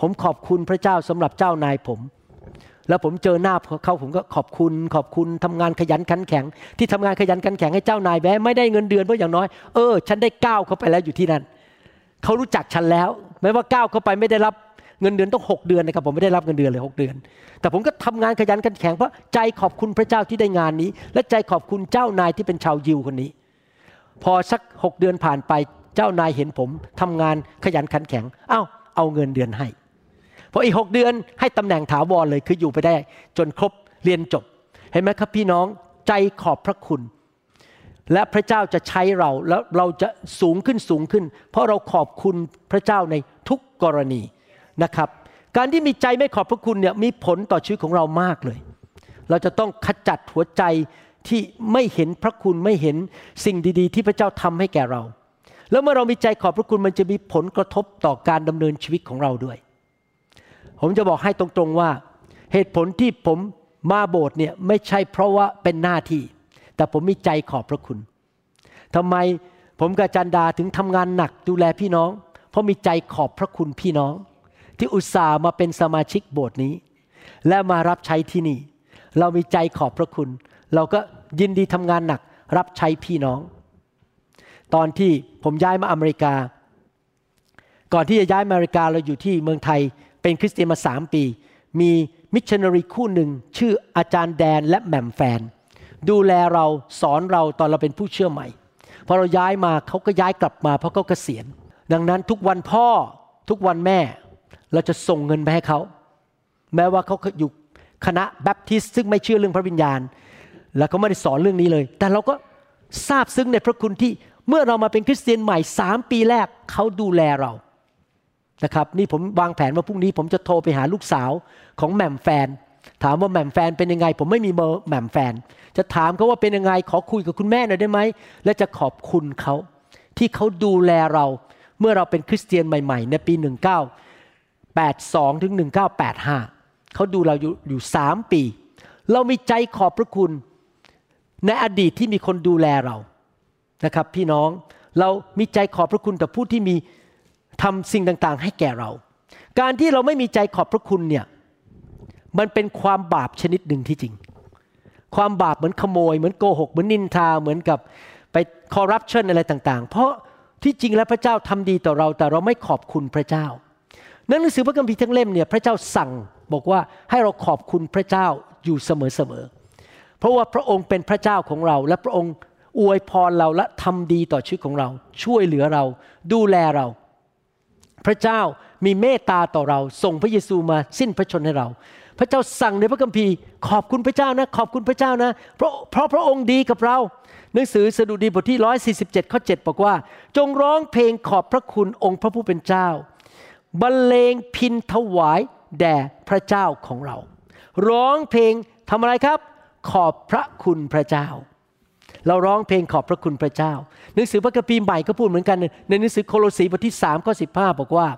ผมขอบคุณพระเจ้าสำหรับเจ้านายผม แล้วผมเจอหน้าเขาผมก็ขอบคุณ ขอบคุณทำงานขยันขันแข็ง ที่ทำงานขยันขันแข็งให้เจ้านายแม้ไม่ได้เงินเดือนเพราะอย่างน้อยเออฉันได้ก้าวเข้าไปแล้วอยู่ที่นั่น เขารู้จักฉันแล้วแม้ว่าก้าวเข้าไปไม่ได้รับเงินเดือนต้อง 6 เดือนนะครับผมไม่ได้รับเงินเดือนเลย 6 เดือน แต่ผมก็ทำงานขยันขันแข็งเพราะใจขอบคุณพระเจ้าที่ได้งานนี้ และใจขอบคุณเจ้านายที่เป็นชาวยิวคนนี้ พอสัก 6 เดือนผ่านไปเจ้านายเห็นผมทำงานขยันขันแข็งเอ้าเอาเงินเดือนให้พออีก 6 เดือนให้ตำแหน่งถาวรเลยคืออยู่ไปได้ จนครบเรียนจบ เห็นไหมครับพี่น้องใจขอบพระคุณ และพระเจ้าจะใช้เราแล้วเราจะสูงขึ้นสูงขึ้น เพราะเราขอบคุณพระเจ้าในทุกกรณีนะครับ การที่มีใจไม่ขอบพระคุณเนี่ยมีผลต่อชีวิตของเรามากเลย เราจะต้องขจัดหัวใจที่ไม่เห็นพระคุณไม่เห็นสิ่งดีๆ ที่พระเจ้าทำให้แก่เรา แล้วเมื่อเรามีใจขอบพระคุณมันจะมีผลกระทบต่อการดำเนินชีวิตของเราด้วย ผมจะบอกให้ตรงๆว่า เหตุผลที่ผมมาโบสถ์เนี่ยไม่ใช่เพราะว่าเป็นหน้าที่ แต่ผมมีใจขอบพระคุณทำไมผมกับจันดาถึงทำงานหนักดูแลพี่น้อง เพราะมีใจขอบพระคุณพี่น้อง ที่อุตส่าห์มาเป็นสมาชิกโบสถ์นี้ และมารับใช้ที่นี่ เรามีใจขอบพระคุณ เราก็ยินดีทำงานหนักรับใช้พี่น้อง ตอนที่ผมย้ายมาอเมริกา ก่อนที่จะย้ายมาอเมริกาเราอยู่ที่เมืองไทย เป็นคริสเตียนมาสามปี มีมิชชันนารีคู่หนึ่งชื่ออาจารย์แดนและแหม่มแฟน ดูแลเราสอนเราตอนเราเป็นผู้เชื่อใหม่พอเราย้ายมาเขาก็ย้ายกลับมาเพราะเขาเกษียณดังนั้นทุกวันพ่อทุกวันแม่ เราจะส่งเงินไปให้เขา แม้ว่าเขาอยู่คณะแบปทิสต์ซึ่งไม่เชื่อเรื่องพระวิญญาณ แล้วก็ไม่ได้สอนเรื่องนี้เลย แต่เราก็ทราบซึ้งในพระคุณที่เมื่อเรามาเป็นคริสเตียนใหม่สามปีแรกเขาดูแลเรานะครับ นี่ผมวางแผนว่าพรุ่งนี้ผมจะโทรไปหาลูกสาวของแหม่มแฟน ถามว่าแหม่มแฟนเป็นยังไง ผมไม่มีเบอร์แหม่มแฟน จะถามเขาว่าเป็นยังไง ขอคุยกับคุณแม่หน่อยได้ไหม และจะขอบคุณเขาที่เขาดูแลเราเมื่อเราเป็นคริสเตียนใหม่ ๆ ในปี 1982 ถึง 1985 เขาดูเราอยู่อยู่สามปี เรามีใจขอบพระคุณในอดีตที่มีคนดูแลเรานะครับ พี่น้องเรามีใจขอบพระคุณต่อผู้ที่มีทำสิ่งต่างๆ ให้แก่เรา การที่เราไม่มีใจขอบพระคุณเนี่ย มันเป็นความบาปชนิดหนึ่งที่จริง ความบาปเหมือนขโมย เหมือนโกหก เหมือนนินทา เหมือนกับไปคอร์รัปชันอะไรต่างๆ เพราะที่จริงแล้วพระเจ้าทำดีต่อเรา แต่เราไม่ขอบคุณพระเจ้าหนังสือพระคัมภีร์ทั้งเล่มเนี่ยพระเจ้าสั่งบอกว่าให้เราขอบคุณพระเจ้าอยู่เสมอๆ เพราะว่าพระองค์เป็นพระเจ้าของเรา และพระองค์อวยพรเราและทำดีต่อชีวิตของเรา ช่วยเหลือเราดูแลเรา พระเจ้ามีเมตตาต่อเรา ส่งพระเยซูมาสิ้นพระชนให้เรา ระเจ้าสั่งในพระคัมภีร์ ขอบคุณพระเจ้านะ ขอบคุณพระเจ้านะ เพราะเพราะพระองค์ดีกับเรา หนังสือสดุดีบทที่ 147 ข้อ 7 บอกว่า จงร้องเพลงขอบพระคุณองค์พระผู้เป็นเจ้า บรรเลงพินถวายแด่พระเจ้าของเรา ร้องเพลงทำอะไรครับ ขอบพระคุณพระเจ้า เราร้องเพลงขอบพระคุณพระเจ้า หนังสือพระคัมภีร์ใหม่ก็พูดเหมือนกัน ในหนังสือโคโลสีบทที่3ข้อ15 บอกว่า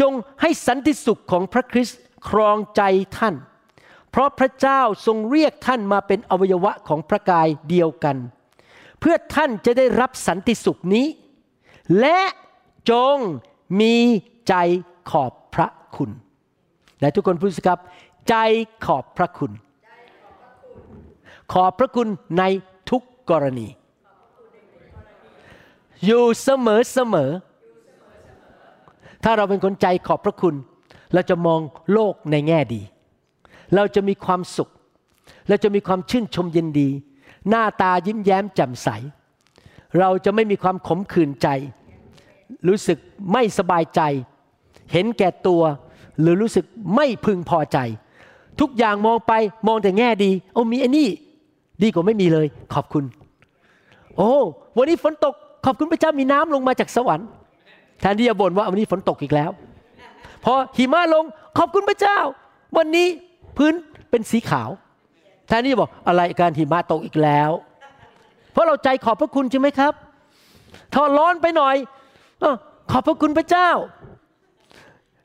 จงให้สันติสุขของพระคริสต์ ครองใจท่าน เพราะพระเจ้าทรงเรียกท่านมาเป็นอวัยวะของพระกายเดียวกัน เพื่อท่านจะได้รับสันติสุขนี้ และจงมีใจขอบพระคุณและทุกคนพูดสิครับ ใจขอบพระคุณ ขอบพระคุณในทุกกรณี อยู่เสมอเสมอถ้าเราเป็นคนใจขอบพระคุณ เราจะมองโลกในแง่ดี เราจะมีความสุข เราจะมีความชื่นชมยินดี หน้าตายิ้มแย้มแจ่มใส เราจะไม่มีความขมขื่นใจ รู้สึกไม่สบายใจ เห็นแก่ตัว หรือรู้สึกไม่พึงพอใจ ทุกอย่างมองไปมองแต่แง่ดีโอ้มีไอ้นี่ ดีกว่าไม่มีเลย ขอบคุณ โอ้วันนี้ฝนตกขอบคุณพระเจ้ามีน้ำลงมาจากสวรรค์แทนที่จะบ่นว่าวันนี้ฝนตกอีกแล้ว พอหิมะลงขอบคุณพระเจ้า วันนี้พื้นเป็นสีขาวแทนที่จะบอกอะไรการหิมะตกอีกแล้ว เพราะเราใจขอบพระคุณใช่ไหมครับ ถ้าร้อนไปหน่อยอขอบพระคุณพระเจ้า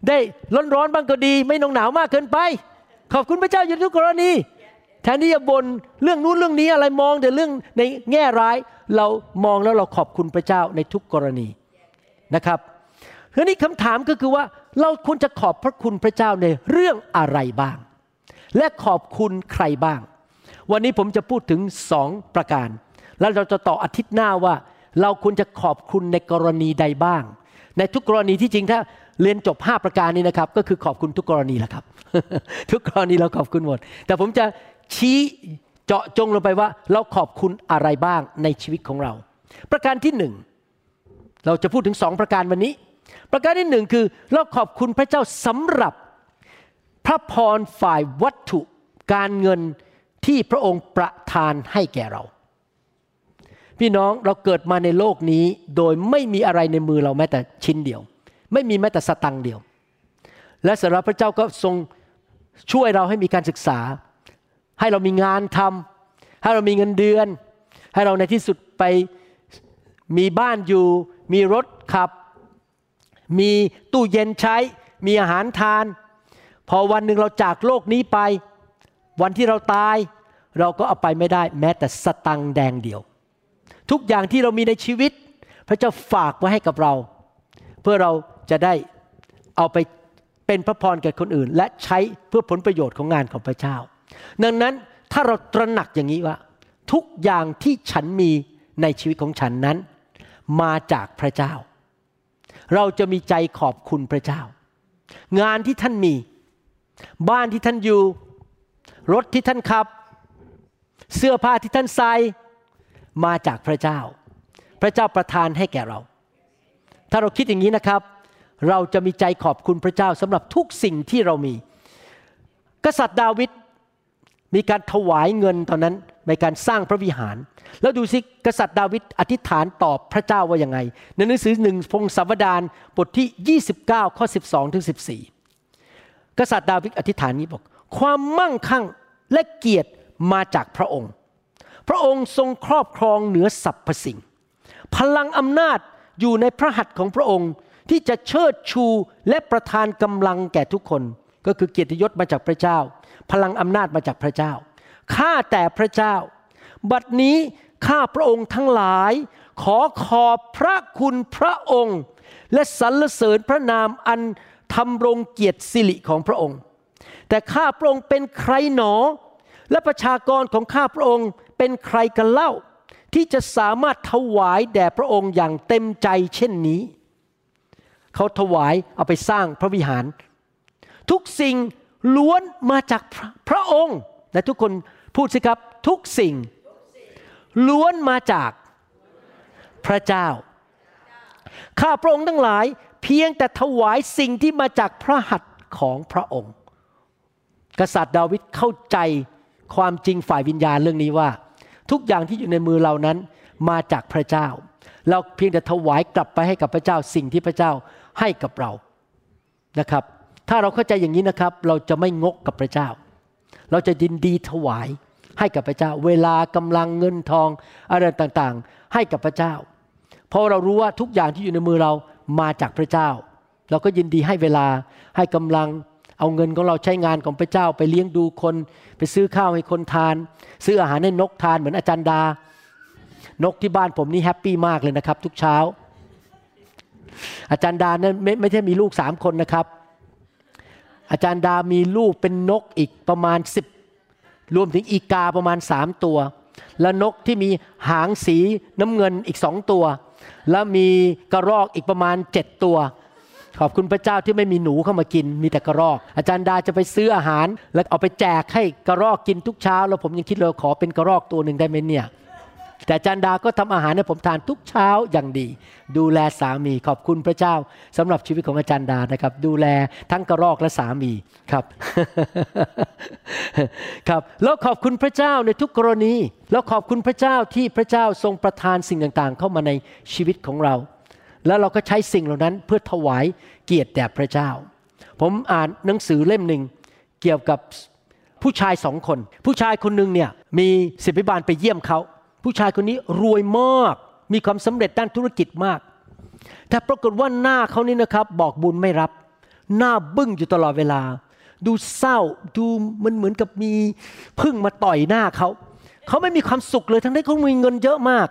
ได้ร้อนร้อนบ้างก็ดี ไม่หนาวหนาวมากเกินไป ขอบคุณพระเจ้าอยู่ทุกกรณีแทนที่จะบ่นเรื่องนู้นเรื่องนี้อะไรมองแต่เรื่องในแง่ร้าย เรามองแล้วเราขอบคุณพระเจ้าในทุกกรณีนะครับทีนี้คำถามก็คือว่า เราควรจะขอบพระคุณพระเจ้าในเรื่องอะไรบ้าง และขอบคุณใครบ้าง วันนี้ผมจะพูดถึงสองประการ แล้วเราจะต่ออาทิตย์หน้าว่า เราควรจะขอบคุณในกรณีใดบ้าง ในทุกกรณีที่จริงถ้าเรียนจบ 5 ประการนี้นะครับ ก็คือขอบคุณทุกกรณีแหละครับ ทุกกรณีเราขอบคุณหมด แต่ผมจะชี้เจาะจงลงไปว่า เราขอบคุณอะไรบ้างในชีวิตของเรา ประการที่หนึ่งเราจะพูดถึงสองประการวันนี้ ประการที่หนึ่งคือเราขอบคุณพระเจ้าสำหรับพระพรฝ่ายวัตถุการเงินที่พระองค์ประทานให้แก่เรา พี่น้องเราเกิดมาในโลกนี้โดยไม่มีอะไรในมือเราแม้แต่ชิ้นเดียว ไม่มีแม้แต่สตังค์เดียว และสำหรับพระเจ้าก็ทรงช่วยเราให้มีการศึกษา ให้เรามีงานทำให้เรามีเงินเดือน ให้เราในที่สุดไปมีบ้านอยู่ มีรถขับ มีตู้เย็นใช้ มีอาหารทาน พอวันหนึ่งเราจากโลกนี้ไป วันที่เราตาย เราก็เอาไปไม่ได้ แม้แต่สตังแดงเดียว ทุกอย่างที่เรามีในชีวิต พระเจ้าฝากไว้ให้กับเรา เพื่อเราจะได้เอาไปเป็นพระพรแก่คนอื่น และใช้เพื่อผลประโยชน์ของงานของพระเจ้า ดังนั้นถ้าเราตระหนักอย่างนี้ว่า ทุกอย่างที่ฉันมีในชีวิตของฉันนั้น มาจากพระเจ้า เราจะมีใจขอบคุณพระเจ้า งานที่ท่านมี บ้านที่ท่านอยู่ รถที่ท่านขับ เสื้อผ้าที่ท่านใส่มาจากพระเจ้า พระเจ้าประทานให้แก่เรา ถ้าเราคิดอย่างนี้นะครับ เราจะมีใจขอบคุณพระเจ้าสำหรับทุกสิ่งที่เรามี กษัตริย์ดาวิดมีการถวายเงินตอนนั้น ในการสร้างพระวิหาร แล้วดูสิกษัตริย์ดาวิดอธิษฐานตอบพระเจ้าว่ายังไง ในหนังสือหนึ่งพงศาวดารบทที่ 29 ข้อ 12ถึง14 กษัตริย์ดาวิดอธิษฐานนี้บอก ความมั่งคั่งและเกียรติมาจากพระองค์ พระองค์ทรงครอบครองเหนือสรรพสิ่ง พลังอำนาจอยู่ในพระหัตถ์ของพระองค์ที่จะเชิดชูและประทานกำลังแก่ทุกคน ก็คือเกียรติยศมาจากพระเจ้า พลังอำนาจมาจากพระเจ้า ข้าแต่พระเจ้า บัดนี้ข้าพระองค์ทั้งหลาย ขอขอบพระคุณพระองค์ และสรรเสริญพระนามอันทำรงเกียรติสิริของพระองค์ แต่ข้าพระองค์เป็นใครหนอ และประชากรของข้าพระองค์เป็นใครกันเล่า ที่จะสามารถถวายแด่พระองค์อย่างเต็มใจเช่นนี้ เขาถวายเอาไปสร้างพระวิหาร ทุกสิ่งล้วนมาจากพระพระองค์และทุกคน พูดสิครับทุกสิ่ง ล้วนมาจากพระเจ้า ข้าพระองค์ทั้งหลายเพียงแต่ถวายสิ่งที่มาจากพระหัตถ์ของพระองค์ กษัตริย์ดาวิดเข้าใจความจริงฝ่ายวิญญาณเรื่องนี้ว่า ทุกอย่างที่อยู่ในมือเรานั้นมาจากพระเจ้า เราเพียงแต่ถวายกลับไปให้กับพระเจ้าสิ่งที่พระเจ้าให้กับเรานะครับ ถ้าเราเข้าใจอย่างนี้นะครับ เราจะไม่งกกับพระเจ้า เราจะยินดีถวาย ให้กับพระเจ้า เวลากำลังเงินทองอะไรต่างๆ ให้กับพระเจ้า เพราะเรารู้ว่าทุกอย่างที่อยู่ในมือเรามาจากพระเจ้า เราก็ยินดีให้เวลาให้กำลังเอาเงินของเราใช้งานของพระเจ้าไปเลี้ยงดูคน ไปซื้อข้าวให้คนทาน ซื้ออาหารให้นกทานเหมือนอาจารย์ดา นกที่บ้านผมนี่แฮปปี้มากเลยนะครับ ทุกเช้า อาจารย์ดานั้นไม่ไม่ใช่มีลูกสามคนนะครับ อาจารย์ดามีลูกเป็นนกอีกประมาณสิบ รวมถึงอีกาประมาณสามตัว และนกที่มีหางสีน้ำเงินอีกสองตัว และมีกระรอกอีกประมาณเจ็ดตัว ขอบคุณพระเจ้าที่ไม่มีหนูเข้ามากิน มีแต่กระรอก อาจารย์ดาจะไปซื้ออาหาร แล้วเอาไปแจกให้กระรอกกินทุกเช้า แล้วผมยังคิดเลยขอเป็นกระรอกตัวหนึ่งได้ไหมเนี่ย แต่อาจารย์ดาก็ทำอาหารให้ผมทานทุกเช้าอย่างดี ดูแลสามีขอบคุณพระเจ้าสำหรับชีวิตของอาจารย์ดานะครับ ดูแลทั้งกระรอกและสามีครับครับแล้วขอบคุณพระเจ้าในทุกกรณี แล้วขอบคุณพระเจ้าที่พระเจ้าทรงประทานสิ่งต่างๆ เข้ามาในชีวิตของเรา แล้วเราก็ใช้สิ่งเหล่านั้นเพื่อถวายเกียรติแด่พระเจ้า ผมอ่านหนังสือเล่มหนึ่งเกี่ยวกับผู้ชายสองคน ผู้ชายคนหนึ่งเนี่ยมีศิบิบาลไปเยี่ยมเขา ผู้ชายคนนี้รวยมาก มีความสำเร็จด้านธุรกิจมาก แต่ปรากฏว่าหน้าเขานี่นะครับ บอกบุญไม่รับ หน้าบึ้งอยู่ตลอดเวลา ดูเศร้าดูมันเหมือนกับมีพึ่งมาต่อยหน้าเขา เขาไม่มีความสุขเลยทั้งที่เขามีเงินเยอะมาก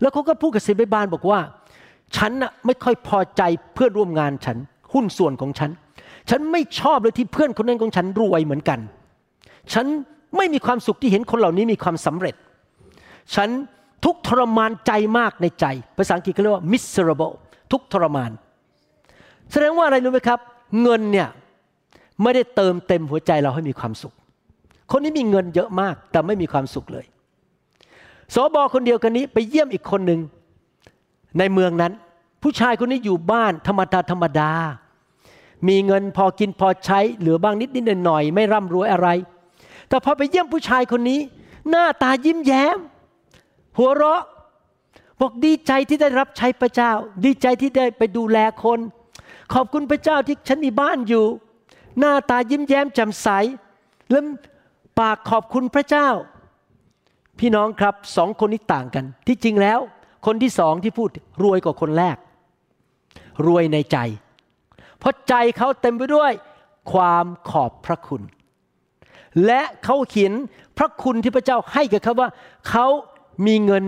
แล้วเขาก็พูดกับศิบิบาลบอกว่า ฉันน่ะไม่ค่อยพอใจเพื่อนร่วมงานฉัน หุ้นส่วนของฉัน ฉันไม่ชอบเลยที่เพื่อนคนนั้นของฉันรวยเหมือนกัน ฉันไม่มีความสุขที่เห็นคนเหล่านี้มีความสำเร็จ ฉันทุกทรมานใจมากในใจ ภาษาอังกฤษเขาเรียกว่า miserable ทุกทรมาน แสดงว่าอะไรรู้ไหมครับ เงินเนี่ยไม่ได้เติมเต็มหัวใจเราให้มีความสุข คนนี้มีเงินเยอะมากแต่ไม่มีความสุขเลยสบอคนเดียวกันนี้ไปเยี่ยมอีกคนหนึ่งในเมืองนั้น ผู้ชายคนนี้อยู่บ้านธรรมดาธรรมดา มีเงินพอกินพอใช้เหลือบ้างนิดนิดหน่อยหน่อยไม่ร่ำรวยอะไร แต่พอไปเยี่ยมผู้ชายคนนี้ หน้าตายิ้มแย้ม หัวเราะบอกดีใจที่ได้รับใช้พระเจ้า ดีใจที่ได้ไปดูแลคน ขอบคุณพระเจ้าที่ฉันมีบ้านอยู่ หน้าตายิ้มแย้มแจ่มใสและปากขอบคุณพระเจ้า พี่น้องครับสองคนนี้ต่างกัน ที่จริงแล้ว คนที่สองที่พูดรวยกว่าคนแรก รวยในใจ เพราะใจเขาเต็มไปด้วย ความขอบพระคุณ และเขาเขียนพระคุณที่พระเจ้าให้กับเขาว่าเขา มีเงิน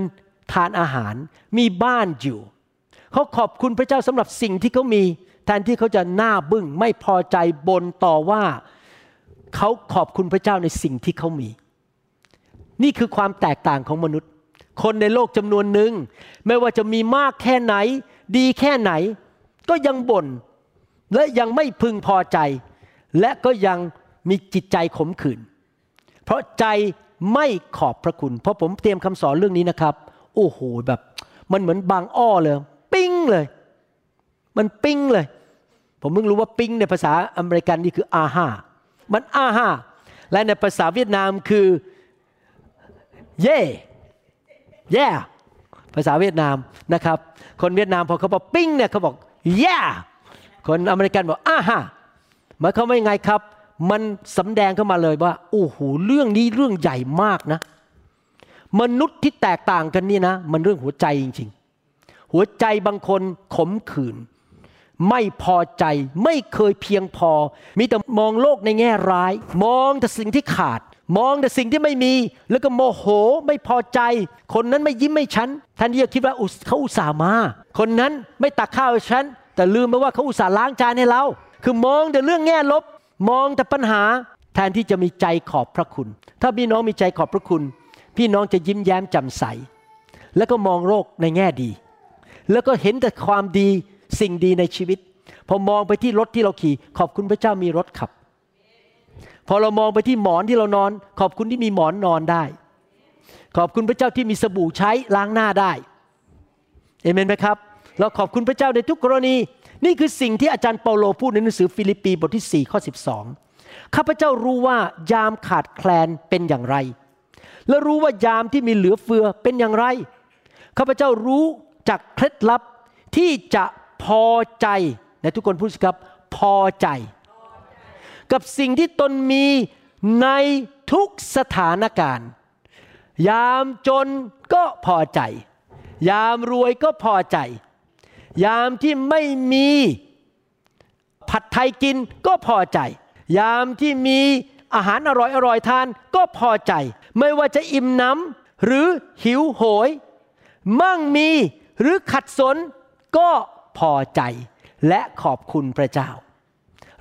ทานอาหาร มีบ้านอยู่ เขาขอบคุณพระเจ้าสำหรับสิ่งที่เขามี แทนที่เขาจะหน้าบึ้งไม่พอใจบนต่อว่า เขาขอบคุณพระเจ้าในสิ่งที่เขามี นี่คือความแตกต่างของมนุษย์ คนในโลกจำนวนหนึ่ง ไม่ว่าจะมีมากแค่ไหน ดีแค่ไหน ก็ยังบ่นและยังไม่พึงพอใจ และก็ยังมีจิตใจขมขื่นเพราะใจ ไม่ขอบพระคุณ เพราะผมเตรียมคำสอนเรื่องนี้นะครับ โอ้โหแบบ มันเหมือนบางอ้อเลย ปิ้งเลย มันปิ้งเลย ผมเพิ่งรู้ว่าปิ้งในภาษาอเมริกันนี่คืออาฮามันอาฮาและในภาษาเวียดนามคือ เย่แย่ภาษาเวียดนามนะครับ คนเวียดนามพอเขาบอกปิ้งเนี่ยเขาบอกแย่คนอเมริกันบอกอาฮาหมายความว่ายังไงครับ มันสำแดงเข้ามาเลยว่าโอ้โหเรื่องนี้เรื่องใหญ่มากนะ มนุษย์ที่แตกต่างกันนี่นะ มันเรื่องหัวใจจริง ๆ หัวใจบางคนขมขื่นไม่พอใจไม่เคยเพียงพอ มีแต่มองโลกในแง่ร้าย มองแต่สิ่งที่ขาด มองแต่สิ่งที่ไม่มี แล้วก็โมโหไม่พอใจ คนนั้นไม่ยิ้มไม่ฉันแทนที่จะคิดว่าอุตเขาอุตส่าห์มา คนนั้นไม่ตักข้าวให้ฉันแต่ลืมไปว่าเขาอุตส่าห์ล้างจานให้เรา คือมองแต่เรื่องแง่ลบ มองแต่ปัญหาแทนที่จะมีใจขอบพระคุณ ถ้าพี่น้องมีใจขอบพระคุณ พี่น้องจะยิ้มแย้มแจ่มใส แล้วก็มองโลกในแง่ดี แล้วก็เห็นแต่ความดีสิ่งดีในชีวิต พอมองไปที่รถที่เราขี่ ขอบคุณพระเจ้ามีรถขับ พอเรามองไปที่หมอนที่เรานอน ขอบคุณที่มีหมอนนอนได้ ขอบคุณพระเจ้าที่มีสบู่ใช้ล้างหน้าได้เอเมนไหมครับ เราขอบคุณพระเจ้าในทุกกรณี นี่คือสิ่งที่อาจารย์เปาโลพูดในหนังสือฟิลิปปีบทที่ 4 ข้อ 12 ข้าพเจ้ารู้ว่ายามขาดแคลนเป็นอย่างไร และรู้ว่ายามที่มีเหลือเฟือเป็นอย่างไร ข้าพเจ้ารู้จากเคล็ดลับที่จะพอใจในทุกคนพูดสิครับพอใจ กับสิ่งที่ตนมีในทุกสถานการณ์ ยามจนก็พอใจ ยามรวยก็พอใจ ยามที่ไม่มีผัดไทยกินก็พอใจ ยามที่มีอาหารอร่อยอร่อยทานก็พอใจ ไม่ว่าจะอิ่มหน้ำหรือหิวโหย มั่งมีหรือขัดสนก็พอใจ และขอบคุณพระเจ้า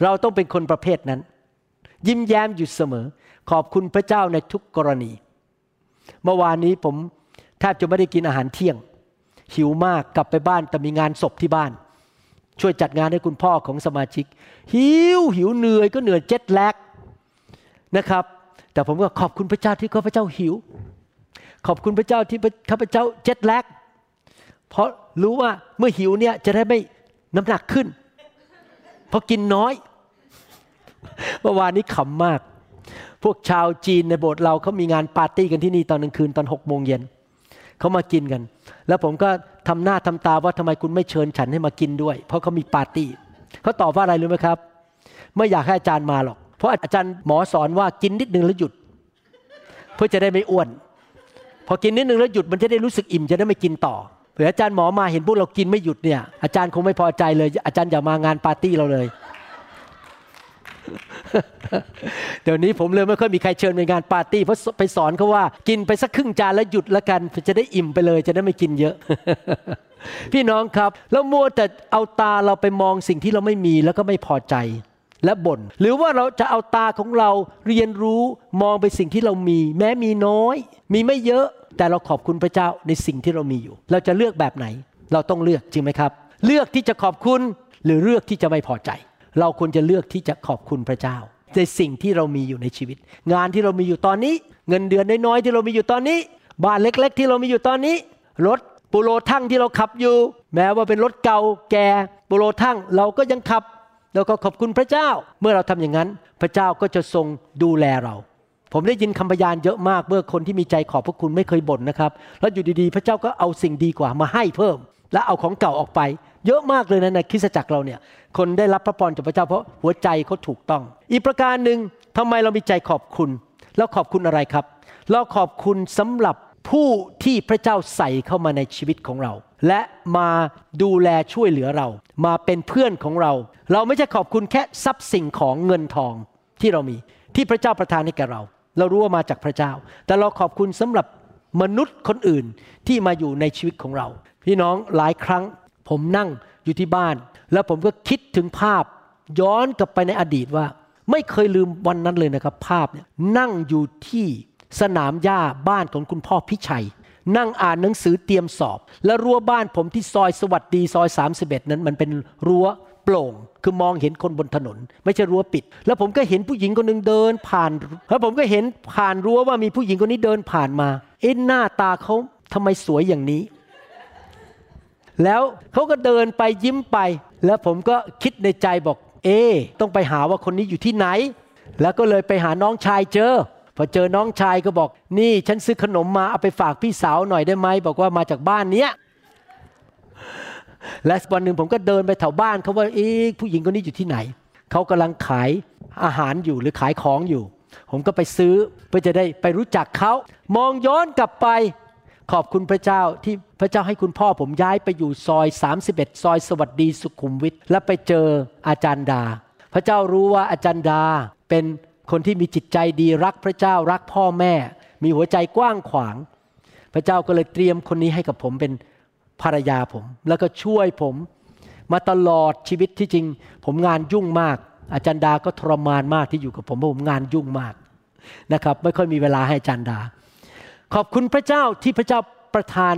เราต้องเป็นคนประเภทนั้น ยิ้มแย้มอยู่เสมอ ขอบคุณพระเจ้าในทุกกรณี เมื่อวานนี้ผมแทบจะไม่ได้กินอาหารเที่ยง หิวมากกลับไปบ้านแต่มีงานศพที่บ้าน ช่วยจัดงานให้คุณพ่อของสมาชิก หิวหิวเหนื่อยก็เหนื่อยเจ็ดแลกนะครับ แต่ผมก็ขอบคุณพระเจ้าที่ข้าพเจ้าหิว ขอบคุณพระเจ้าที่ข้าพเจ้าเจ็ดแลกเพราะรู้ว่าเมื่อหิวเนี่ยจะได้ไม่น้ำหนักขึ้น เพราะกินน้อยเมื่อวานนี้ขำมาก พวกชาวจีนในโบสถ์เราเขามีงานปาร์ตี้กันที่นี่ตอนกลางคืนตอนหกโมงเย็น เขามากินกัน แล้วผมก็ทำหน้าทำตาว่าทำไมคุณไม่เชิญฉันให้มากินด้วย เพราะเขามีปาร์ตี้เขาตอบว่าอะไรรู้ไหมครับ ไม่อยากให้อาจารย์มาหรอก เพราะอาจารย์หมอสอนว่ากินนิดนึงแล้วหยุด เพื่อจะได้ไม่อ้วน พอกินนิดนึงแล้วหยุดมันจะได้รู้สึกอิ่มจะได้ไม่กินต่อเผื่ออาจารย์หมอมาเห็นพวกเรากินไม่หยุดเนี่ยอาจารย์คงไม่พอใจเลย อาจารย์อย่ามางานปาร์ตี้เราเลย เดี๋ยวนี้ผมเลยไม่ค่อยมีใครเชิญไปงานปาร์ตี้เพราะไปสอนเขาว่า กินไปสักครึ่งจานแล้วหยุดแล้วกัน จะได้อิ่มไปเลย จะได้ไม่กินเยอะ พี่น้องครับ แล้วมัวแต่เอาตาเราไปมองสิ่งที่เราไม่มีแล้วก็ไม่พอใจและบน่น หรือว่าเราจะเอาตาของเราเรียนรู้มองไปสิ่งที่เรามี แม้มีน้อย มีไม่เยอะ แต่เราขอบคุณพระเจ้าในสิ่งที่เรามีอยู่ เราจะเลือกแบบไหน เราต้องเลือกจริงไหมครับ เลือกที่จะขอบคุณหรือเลือกที่จะไม่พอใจ เราควรจะเลือกที่จะขอบคุณพระเจ้า ในสิ่งที่เรามีอยู่ในชีวิต งานที่เรามีอยู่ตอนนี้ เงินเดือนน้อยๆที่เรามีอยู่ตอนนี้ บ้านเล็ก ๆ ที่เรามีอยู่ตอนนี้รถปูโรทั้งที่เราขับอยู่ แม้ว่าเป็นรถเก่าแก่ปูโรทั้งเราก็ยังขับแล้วก็ขอบคุณพระเจ้า เมื่อเราทำอย่างนั้น พระเจ้าก็จะทรงดูแลเราผผมได้ยินคำพยานเยอะมากเมื่อคนที่มีใจขอบพระคุณไม่เคยบ่นนะครับ แล้วอยู่ดีๆ พระเจ้าก็เอาสิ่งดีกว่ามาให้เพิ่ม และเอาของเก่าออกไป เยอะมากเลยนะในคริสตจักรเราเนี่ย คนได้รับพระพรจากพระเจ้าเพราะหัวใจเขาถูกต้อง อีกประการหนึ่งทำไมเรามีใจขอบคุณแล้วขอบคุณอะไรครับ เราขอบคุณสำหรับผู้ที่พระเจ้าใส่เข้ามาในชีวิตของเรา และมาดูแลช่วยเหลือเรา มาเป็นเพื่อนของเรา เราไม่ใช่ขอบคุณแค่ทรัพย์สิ่งของเงินทองที่เรามี ที่พระเจ้าประทานให้แก่เรา เรารู้ว่ามาจากพระเจ้า แต่เราขอบคุณสำหรับมนุษย์คนอื่นที่มาอยู่ในชีวิตของเรา พี่น้องหลายครั้ง ผมนั่งอยู่ที่บ้าน แล้วผมก็คิดถึงภาพ ย้อนกลับไปในอดีตว่า ไม่เคยลืมวันนั้นเลยนะครับ ภาพเนี่ยนั่งอยู่ที่สนามหญ้าบ้านของคุณพ่อพิชัย นั่งอ่านหนังสือเตรียมสอบ และรั้วบ้านผมที่ซอยสวัสดีซอย 31 นั้นมันเป็นรั้วโปร่งคือมองเห็นคนบนถนน ไม่ใช่รั้วปิด แล้วผมก็เห็นผู้หญิงคนหนึ่งเดินผ่าน แล้วผมก็เห็นผ่านรั้วว่ามีผู้หญิงคนนี้เดินผ่านมา เอ็นหน้าตาเขาทำไมสวยอย่างนี้ แล้วเขาก็เดินไปยิ้มไป แล้วผมก็คิดในใจบอก เอะต้องไปหาว่าคนนี้อยู่ที่ไหน แล้วก็เลยไปหาน้องชายเจอ พอเจอน้องชายก็บอก นี่ฉันซื้อขนมมาเอาไปฝากพี่สาวหน่อยได้ไหมบอกว่ามาจากบ้านเนี้ยและวันหนึ่งผมก็เดินไปแถวบ้านเขาว่าเอ๊ะผู้หญิงคนนี้อยู่ที่ไหนเขากำลังขายอาหารอยู่หรือขายของอยู่ ผมก็ไปซื้อเพื่อจะได้ไปรู้จักเขา มองย้อนกลับไป ขอบคุณพระเจ้าที่พระเจ้าให้คุณพ่อผมย้ายไปอยู่ซอย 31 ซอยสวัสดีสุขุมวิทและไปเจออาจารย์ดา พระเจ้ารู้ว่าอาจารย์ดาเป็นคนที่มีจิตใจดีรักพระเจ้ารักพ่อแม่ มีหัวใจกว้างขวาง พระเจ้าก็เลยเตรียมคนนี้ให้กับผมเป็นภรรยาผม แล้วก็ช่วยผมมาตลอดชีวิตที่จริง ผมงานยุ่งมาก อาจารย์ดาก็ทรมานมากที่อยู่กับผมเพราะผมงานยุ่งมากนะครับ ไม่ค่อยมีเวลาให้อาจารย์ดา ขอบคุณพระเจ้าที่พระเจ้าประทาน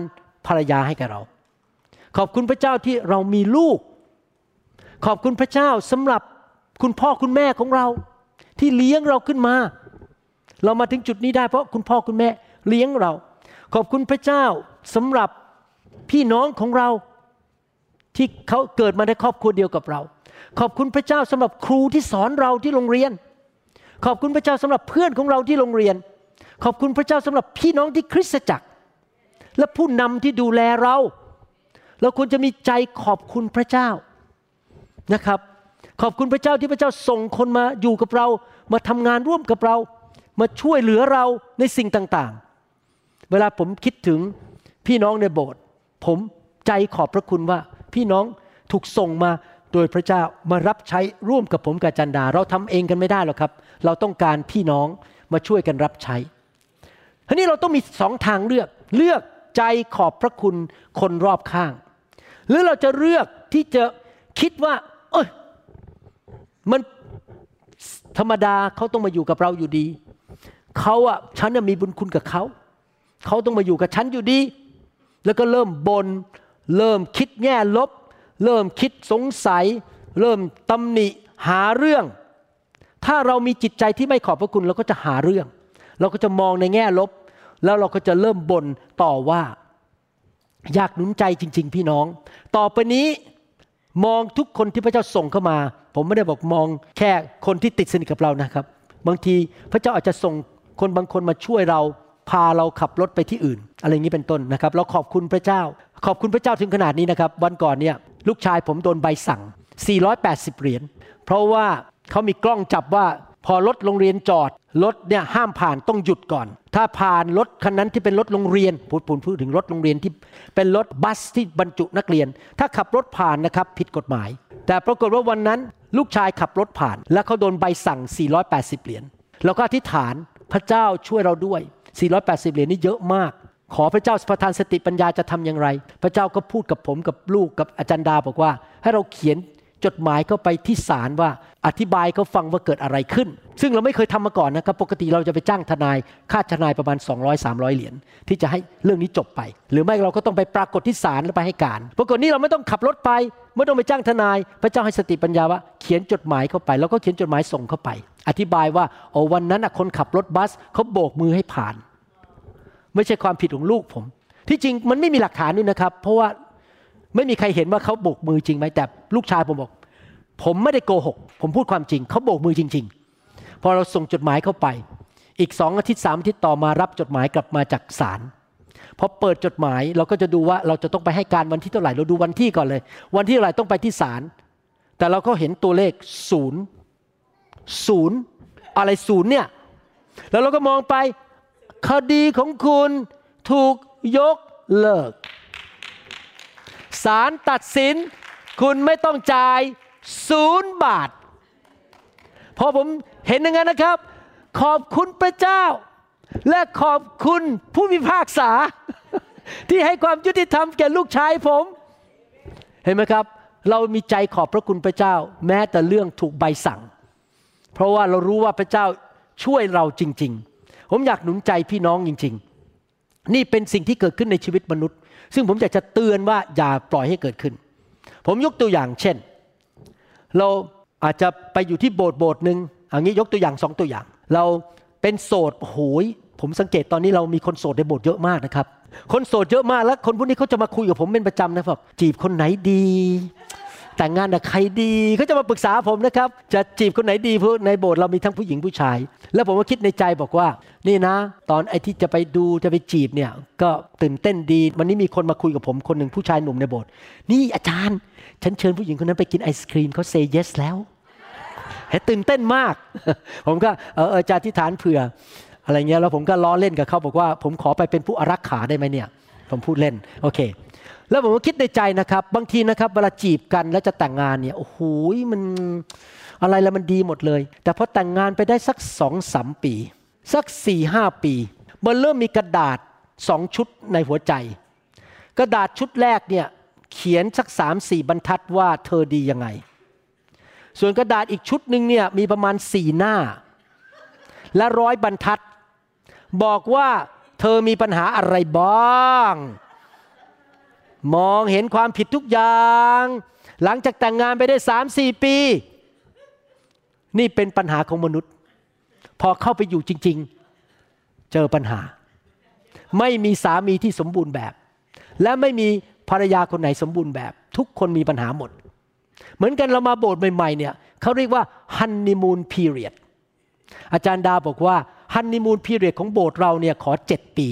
ภรรยาให้แกเรา ขอบคุณพระเจ้าที่เรามีลูก ขอบคุณพระเจ้าสำหรับคุณพ่อคุณแม่ของเรา ที่เลี้ยงเราขึ้นมา เรามาถึงจุดนี้ได้เพราะคุณพ่อคุณแม่เลี้ยงเรา ขอบคุณพระเจ้าสำหรับพี่น้องของเราที่เขาเกิดมาในครอบครัวเดียวกับเรา ขอบคุณพระเจ้าสำหรับครูที่สอนเราที่โรงเรียน ขอบคุณพระเจ้าสำหรับเพื่อนของเราที่โรงเรียน ขอบคุณพระเจ้าสำหรับพี่น้องที่คริสตจักร และผู้นำที่ดูแลเรา เราควรจะมีใจขอบคุณพระเจ้านะครับ ขอบคุณพระเจ้าที่พระเจ้าส่งคนมาอยู่กับเรา มาทำงานร่วมกับเรา มาช่วยเหลือเราในสิ่งต่างๆ เวลาผมคิดถึงพี่น้องในโบสถ์ผมใจขอบพระคุณว่าพี่น้องถูกส่งมาโดยพระเจ้ามารับใช้ร่วมกับผมกับจันดา เราทำเองกันไม่ได้หรอกครับ เราต้องการพี่น้องมาช่วยกันรับใช้ ทีนี้เราต้องมีสองทางเลือก เลือกใจขอบพระคุณคนรอบข้าง หรือเราจะเลือกที่จะคิดว่า เอ้ยมันธรรมดาเขาต้องมาอยู่กับเราอยู่ดีเขาอะฉันน่ะมีบุญคุณกับเขาเขาต้องมาอยู่กับฉันอยู่ดี แล้วก็เริ่มบน่นเริ่มคิดแง่ลบ เริ่มคิดสงสัย เริ่มตำหนิหาเรื่อง ถ้าเรามีจิตใจที่ไม่ขอบพระคุณ เราก็จะหาเรื่อง เราก็จะมองในแง่ลบ แล้วเราก็จะเริ่มบ่นต่อว่า อยากหนุนใจจริง ๆ พี่น้อง ต่อไปนี้มองทุกคนที่พระเจ้าส่งเข้ามา ผมไม่ได้บอกมองแค่คนที่ติดสนิทกับเรานะครับ บางทีพระเจ้าอาจจะส่งคนบางคนมาช่วยเราพาเราขับรถไปที่อื่น อะไรอย่างนี้เป็นต้นนะครับ เราขอบคุณพระเจ้า ขอบคุณพระเจ้าถึงขนาดนี้นะครับ วันก่อนเนี่ยลูกชายผมโดนใบสั่ง 480 เหรียญเพราะว่าเขามีกล้องจับว่า พอรถโรงเรียนจอดรถเนี่ยห้ามผ่านต้องหยุดก่อน ถ้าผ่านรถคันนั้นที่เป็นรถโรงเรียนพูดพูดพูดถึงรถโรงเรียนที่เป็นรถบัสที่บรรจุนักเรียน ถ้าขับรถผ่านนะครับผิดกฎหมาย แต่ปรากฏว่าวันนั้นลูกชายขับรถผ่าน แล้วเขาโดนใบสั่ง 480 เหรียญเราก็อธิษฐานพระเจ้าช่วยเราด้วย 480 เหรียญนี่เยอะมาก ขอพระเจ้าประทานสติปัญญาจะทำอย่างไร พระเจ้าก็พูดกับผมกับลูกกับอาจารย์ดาบอกว่า ให้เราเขียน จดหมายเข้าไปที่ศาลว่าอธิบายเขาฟังว่าเกิดอะไรขึ้น ซึ่งเราไม่เคยทำมาก่อนนะครับ ปกติเราจะไปจ้างทนายค่าทนายประมาณ 200 300 เหรียญที่จะให้เรื่องนี้จบไป หรือไม่เราก็ต้องไปปรากฏที่ศาลแล้วไปให้การ ปรากฏนี้เราไม่ต้องขับรถไป ไม่ต้องไปจ้างทนาย พระเจ้าให้สติปัญญาว่าเขียนจดหมายเข้าไป แล้วก็เขียนจดหมายส่งเข้าไป อธิบายว่าโอ้วันนั้นคนขับรถบัสเขาโบกมือให้ผ่าน ไม่ใช่ความผิดของลูกผม ที่จริงมันไม่มีหลักฐานด้วยนะครับ เพราะว่า ไม่มีใครเห็นว่าเขาโบกมือจริงไหมแต่ลูกชายผมบอก ผมไม่ได้โกหก ผมพูดความจริง เขาโบกมือจริง ๆ พอเราส่งจดหมายเข้าไป อีกสองอาทิตย์สามอาทิตย์ต่อมารับจดหมายกลับมาจากศาลพอเปิดจดหมายเราก็จะดูว่าเราจะต้องไปให้การวันที่เท่าไหร่เราดูวันที่ก่อนเลย วันที่เท่าไหร่ต้องไปที่ศาลแต่เราก็เห็นตัวเลขศูนย์ศูนย์อะไรศูนย์เนี่ยแล้วเราก็มองไปคดีของคุณถูกยกเลิก ศาลตัดสิน คุณไม่ต้องจ่ายศูนย์บาท พอผมเห็นอย่างนั้นนะครับ ขอบคุณพระเจ้า และขอบคุณผู้พิพากษา ที่ให้ความยุติธรรมแก่ลูกชายผม เห็นไหมครับ เรามีใจขอบพระคุณพระเจ้า แม้แต่เรื่องถูกใบสั่ง เพราะว่าเรารู้ว่าพระเจ้าช่วยเราจริง ๆ ผมอยากหนุนใจพี่น้องจริง ๆ นี่เป็นสิ่งที่เกิดขึ้นในชีวิตมนุษย์ ซึ่งผมอยากจะเตือนว่าอย่าปล่อยให้เกิดขึ้น ผมยกตัวอย่างเช่น เราอาจจะไปอยู่ที่โบสถ์โบสถ์หนึ่งอันนี้ยกตัวอย่างสองตัวอย่าง เราเป็นโสดโหย ผมสังเกตตอนนี้เรามีคนโสดในโบสถ์เยอะมากนะครับ คนโสดเยอะมากแล้วคนพวกนี้เขาจะมาคุยกับผมเป็นประจำนะครับจีบคนไหนดี แต่งงานกับใครดีเขาจะมาปรึกษาผมนะครับ จะจีบคนไหนดีเพราะในโบสถ์เรามีทั้งผู้หญิงผู้ชาย แล้วผมก็คิดในใจบอกว่า นี่นะ ตอนไอ้ที่จะไปดูจะไปจีบเนี่ย ก็ตื่นเต้นดีวันนี้มีคนมาคุยกับผมคนหนึ่งผู้ชายหนุ่มในโบสถ์นี่อาจารย์ ฉันเชิญผู้หญิงคนนั้นไปกินไอศครีมเขาเซย์เยสแล้วเห็นตื่นเต้นมาก ผมก็เออเออจะอธิษฐานเผื่อ อะไรเงี้ยแล้วผมก็ล้อเล่นกับเขาบอกว่า ผมขอไปเป็นผู้อารักขาได้ไหมเนี่ย ผมพูดเล่นโอเค แล้วผมก็คิดในใจนะครับ บางทีนะครับเวลาจีบกันแล้วจะแต่งงานเนี่ยโอ้โหมันอะไรแล้วมันดีหมดเลย แต่พอแต่งงานไปได้สักสองสามปี สักสี่ห้าปีมันเริ่มมีกระดาษสองชุดในหัวใจ กระดาษชุดแรกเนี่ยเขียนสักสามสี่บรรทัดว่าเธอดียังไง ส่วนกระดาษอีกชุดหนึ่งเนี่ยมีประมาณสี่หน้า และร้อยบรรทัด บอกว่าเธอมีปัญหาอะไรบ้าง มองเห็นความผิดทุกอย่าง หลังจากแต่งงานไปได้สามสี่ปี นี่เป็นปัญหาของมนุษย์ พอเข้าไปอยู่จริง ๆ เจอปัญหา ไม่มีสามีที่สมบูรณ์แบบ และไม่มีภรรยาคนไหนสมบูรณ์แบบ ทุกคนมีปัญหาหมด เหมือนกันเรามาโบสถ์ใหม่ๆเนี่ยเขาเรียกว่าฮันนีมูนพีเรียดอาจารย์ดาบอกว่าฮันนีมูนพีเรียดของโบสถ์เราเนี่ยขอเจ็ดปี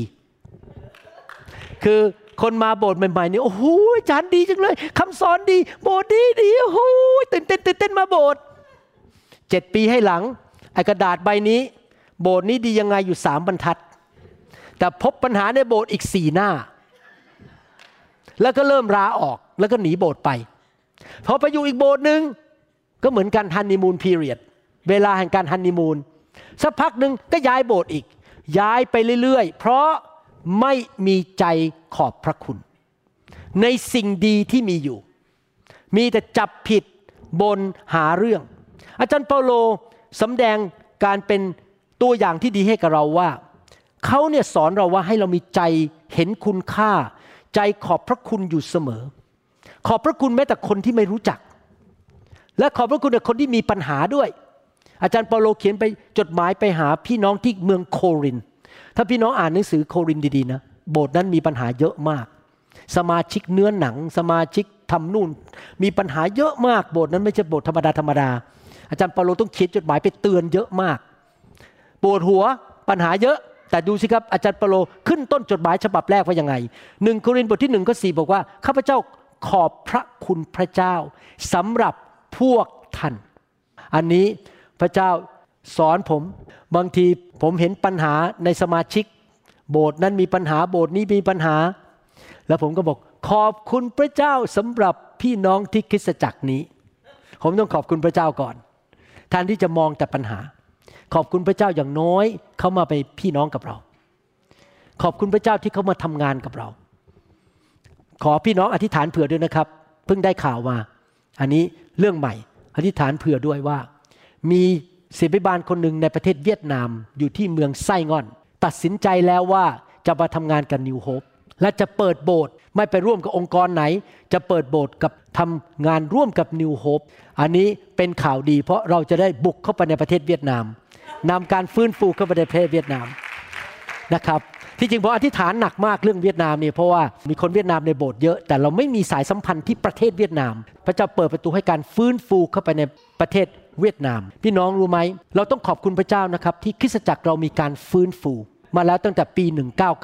คือ คนมาโบสถ์ใหม่ๆเนี่ยโอ้โหอาจารย์ดีจังเลยคำสอนดี โบสถ์ดีดีโอ้โหตื่นเต้นตื่นเต้นมาโบสถ์เจ็ดปีให้หลังไอ้กระดาษใบนี้ โบสถ์นี้ดียังไงอยู่สามบรรทัด แต่พบปัญหาในโบสถ์อีกสี่หน้า แล้วก็เริ่มลาออกแล้วก็หนีโบสถ์ไปพอไปอยู่อีกโบสถ์หนึ่งก็เหมือนกันฮันนีมูนพีเรียดเวลาแห่งการฮันนีมูนสักพักหนึ่งก็ย้ายโบสถ์อีก ย้ายไปเรื่อยๆ เพราะไม่มีใจ ขอบพระคุณ ในสิ่งดีที่มีอยู่ มีแต่จับผิดบนหาเรื่อง อาจารย์เปาโลสำแดงการเป็นตัวอย่างที่ดีให้กับเราว่า เขาเนี่ยสอนเราว่าให้เรามีใจเห็นคุณค่า ใจขอบพระคุณอยู่เสมอ ขอบพระคุณแม้แต่คนที่ไม่รู้จัก และขอบพระคุณกับคนที่มีปัญหาด้วย อาจารย์เปาโลเขียนไปจดหมายไปหาพี่น้องที่เมืองโครินถ้าพี่น้องอ่านหนังสือโครินดีๆนะ โบสถ์นั้นมีปัญหาเยอะมาก สมาชิกเนื้อหนัง สมาชิกทำนู่น มีปัญหาเยอะมากโบสถ์นั้นไม่ใช่โบสถ์ธรรมดาธรรมดาอาจารย์เปาโลต้องเขียนจดหมายไปเตือนเยอะมากปวดหัวปัญหาเยอะ แต่ดูสิครับอาจารย์เปาโลขึ้นต้นจดหมายฉบับแรกว่ายังไงหนึ่งโครินธ์บทที่หนึ่งก็สี่บอกว่าข้าพเจ้าขอบพระคุณพระเจ้าสำหรับพวกท่าน อันนี้พระเจ้าสอนผม บางทีผมเห็นปัญหาในสมาชิก โบสถ์นั้นมีปัญหาโบสถ์นี้มีปัญหา แล้วผมก็บอกขอบคุณพระเจ้าสำหรับพี่น้องที่คริสตจักรนี้ ผมต้องขอบคุณพระเจ้าก่อนแทนที่จะมองแต่ปัญหา ขอบคุณพระเจ้าอย่างน้อยเขามาเป็นพี่น้องกับเรา ขอบคุณพระเจ้าที่เขามาทำงานกับเรา ขอพี่น้องอธิษฐานเผื่อด้วยนะครับ เพิ่งได้ข่าวมา อันนี้เรื่องใหม่ อธิษฐานเผื่อด้วยว่า มีศิบิบาลคนหนึ่งในประเทศเวียดนามอยู่ที่เมืองไส้งอน ตัดสินใจแล้วว่าจะมาทำงานกับนิวโฮปและจะเปิดโบสถ์ไม่ไปร่วมกับองค์กรไหน จะเปิดโบสถ์กับทำงานร่วมกับนิวโฮปอันนี้เป็นข่าวดีเพราะเราจะได้บุกเข้าไปในประเทศเวียดนามนำการฟื้นฟูเข้าไปในประเทศเวียดนามนะครับที่จริงผมอธิษฐานหนักมากเรื่องเวียดนามเนี่ยเพราะว่ามีคนเวียดนามในโบสถ์เยอะ แต่เราไม่มีสายสัมพันธ์ที่ประเทศเวียดนาม พระเจ้าเปิดประตูให้การฟื้นฟูเข้าไปในประเทศเวียดนาม พี่น้องรู้ไหมเราต้องขอบคุณพระเจ้านะครับที่คริสตจักรเรามีการฟื้นฟู มาแล้วตั้งแต่ปี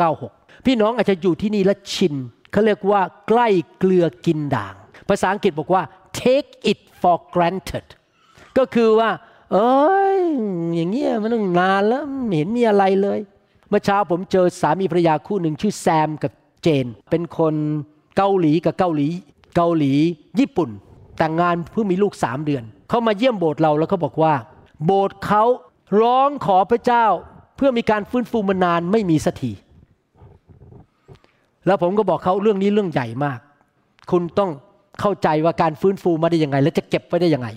1996 พี่น้องอาจจะอยู่ที่นี่และชินเขาเรียกว่าใกล้เกลือกินด่าง ภาษาอังกฤษบอกว่า take it for granted ก็คือว่า เอ้ยอย่างเงี้ยมันต้องนานแล้วไม่เห็นมีอะไรเลย เมื่อเช้าผมเจอสามีภรรยาคู่หนึ่งชื่อแซมกับเจน เป็นคนเกาหลีกับเกาหลี เกาหลี ญี่ปุ่น แต่งงานเพิ่งมีลูกสามเดือน เขามาเยี่ยมโบสถ์เราแล้วเขาบอกว่า โบสถ์เขาร้องขอพระเจ้า พื่อมีการฟื้นฟูมานานไม่มีสักทีแล้วผมก็บอกเขาเรื่องนี้เรื่องใหญ่มาก คุณต้องเข้าใจว่าการฟื้นฟูมาได้ยังไง และจะเก็บไว้ได้ยังไง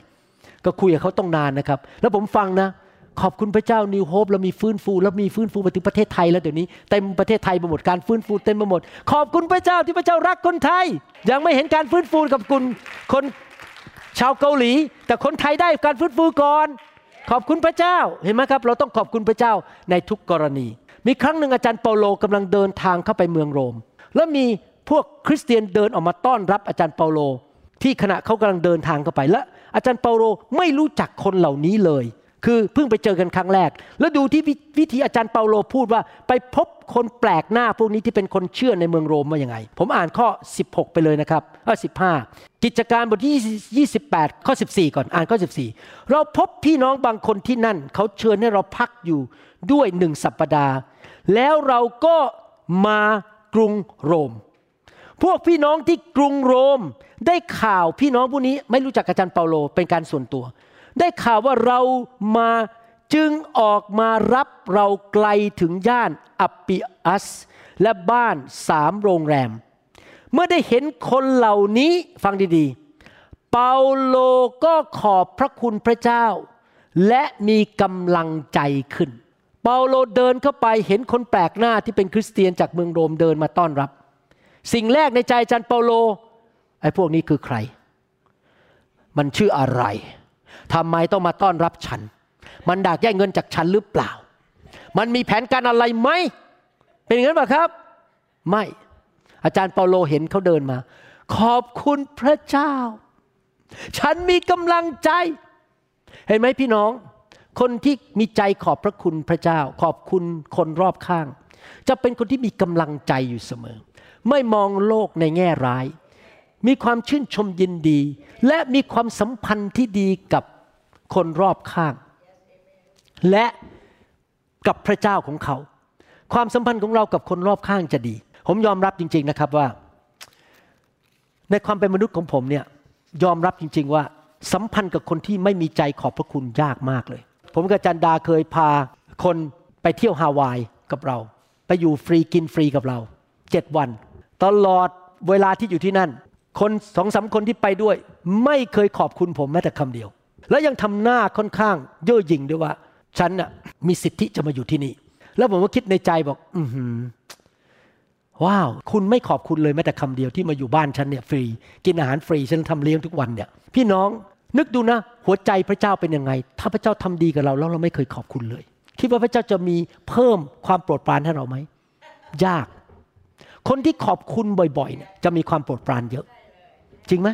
ก็คุยกับเขาต้องนานนะครับ แล้วผมฟังนะ ขอบคุณพระเจ้านิวโฮปแล้วมีฟื้นฟู แล้วมีฟื้นฟูไปถึงประเทศไทยแล้วเดี๋ยวนี้เต็มประเทศไทยไปหมดการฟื้นฟูเต็มไปหมด ขอบคุณพระเจ้าที่พระเจ้ารักคนไทย ยังไม่เห็นการฟื้นฟูกับคุณคนชาวเกาหลี แต่คนไทยได้การฟื้นฟูก่อน ขอบคุณพระเจ้าเห็นไหมครับ เราต้องขอบคุณพระเจ้าในทุกกรณี มีครั้งหนึ่งอาจารย์เปาโลกำลังเดินทางเข้าไปเมืองโรม แล้วมีพวกคริสเตียนเดินออกมาต้อนรับอาจารย์เปาโล ที่ขณะเขากำลังเดินทางเข้าไปและอาจารย์เปาโลไม่รู้จักคนเหล่านี้เลย คือเพิ่งไปเจอกันครั้งแรก แล้วดูที่วิธีอาจารย์เปาโลพูดว่า ไปพบคนแปลกหน้าพวกนี้ที่เป็นคนเชื่อในเมืองโรมว่ายังไง ผมอ่านข้อ 16 ไปเลยนะครับข้อ15 กิจการบทที่ 28 ข้อ 14 ก่อนอ่านข้อ 14 เราพบพี่น้องบางคนที่นั่น เขาเชิญให้เราพักอยู่ด้วยหนึ่งสัปปดาห์ แล้วเราก็มากรุงโรม พวกพี่น้องที่กรุงโรมได้ข่าวพี่น้องผู้นี้ไม่รู้จักอาจารย์เปาโลเป็นการส่วนตัว ได้ข่าวว่าเรามาจึงออกมารับเราไกลถึงย่านอัปปิอัส และบ้านสามโรงแรม เมื่อได้เห็นคนเหล่านี้ฟังดีๆ เปาโลก็ขอบพระคุณพระเจ้า และมีกำลังใจขึ้น เปาโลเดินเข้าไปเห็นคนแปลกหน้าที่เป็นคริสเตียนจากเมืองโรมเดินมาต้อนรับ สิ่งแรกในใจจารย์เปาโลไอ้พวกนี้คือใคร มันชื่ออะไร ทำไมต้องมาต้อนรับฉัน มันดักแย่งเงินจากฉันหรือเปล่า มันมีแผนการอะไรไหม เป็นอย่างนั้นป่ะครับ ไม่ อาจารย์เปาโลเห็นเขาเดินมา ขอบคุณพระเจ้า ฉันมีกำลังใจ เห็นไหมพี่น้อง คนที่มีใจขอบพระคุณพระเจ้า ขอบคุณคนรอบข้าง จะเป็นคนที่มีกำลังใจอยู่เสมอ ไม่มองโลกในแง่ร้าย มีความชื่นชมยินดี และมีความสัมพันธ์ที่ดีกับคนรอบข้าง และกับพระเจ้าของเขา ความสัมพันธ์ของเรากับคนรอบข้างจะดี ผมยอมรับจริง ๆนะครับว่า ในความเป็นมนุษย์ของผมเนี่ยยอมรับจริง ๆว่าสัมพันธ์กับคนที่ไม่มีใจขอบพระคุณยากมากเลย ผมกับจันดาเคยพาคนไปเที่ยวฮาวายกับเรา ไปอยู่ฟรีกินฟรีกับเราเจ็ดวัน ตลอดเวลาที่อยู่ที่นั่น คนสองสามคนที่ไปด้วย ไม่เคยขอบคุณผมแม้แต่คำเดียว แล้วยังทำหน้าค่อนข้างเย่อหยิ่งด้วยว่า ฉันน่ะมีสิทธิจะมาอยู่ที่นี่ แล้วผมก็คิดในใจบอก อือหือว้าว คุณไม่ขอบคุณเลยแม้แต่คำเดียวที่มาอยู่บ้านฉันเนี่ยฟรี กินอาหารฟรีฉันทำเลี้ยงทุกวันเนี่ย พี่น้องนึกดูนะ หัวใจพระเจ้าเป็นยังไง ถ้าพระเจ้าทำดีกับเราแล้วเราไม่เคยขอบคุณเลย คิดว่าพระเจ้าจะมีเพิ่มความโปรดปรานให้เราไหมยาก คนที่ขอบคุณบ่อยๆเนี่ยจะมีความโปรดปรานเยอะ จริงไหม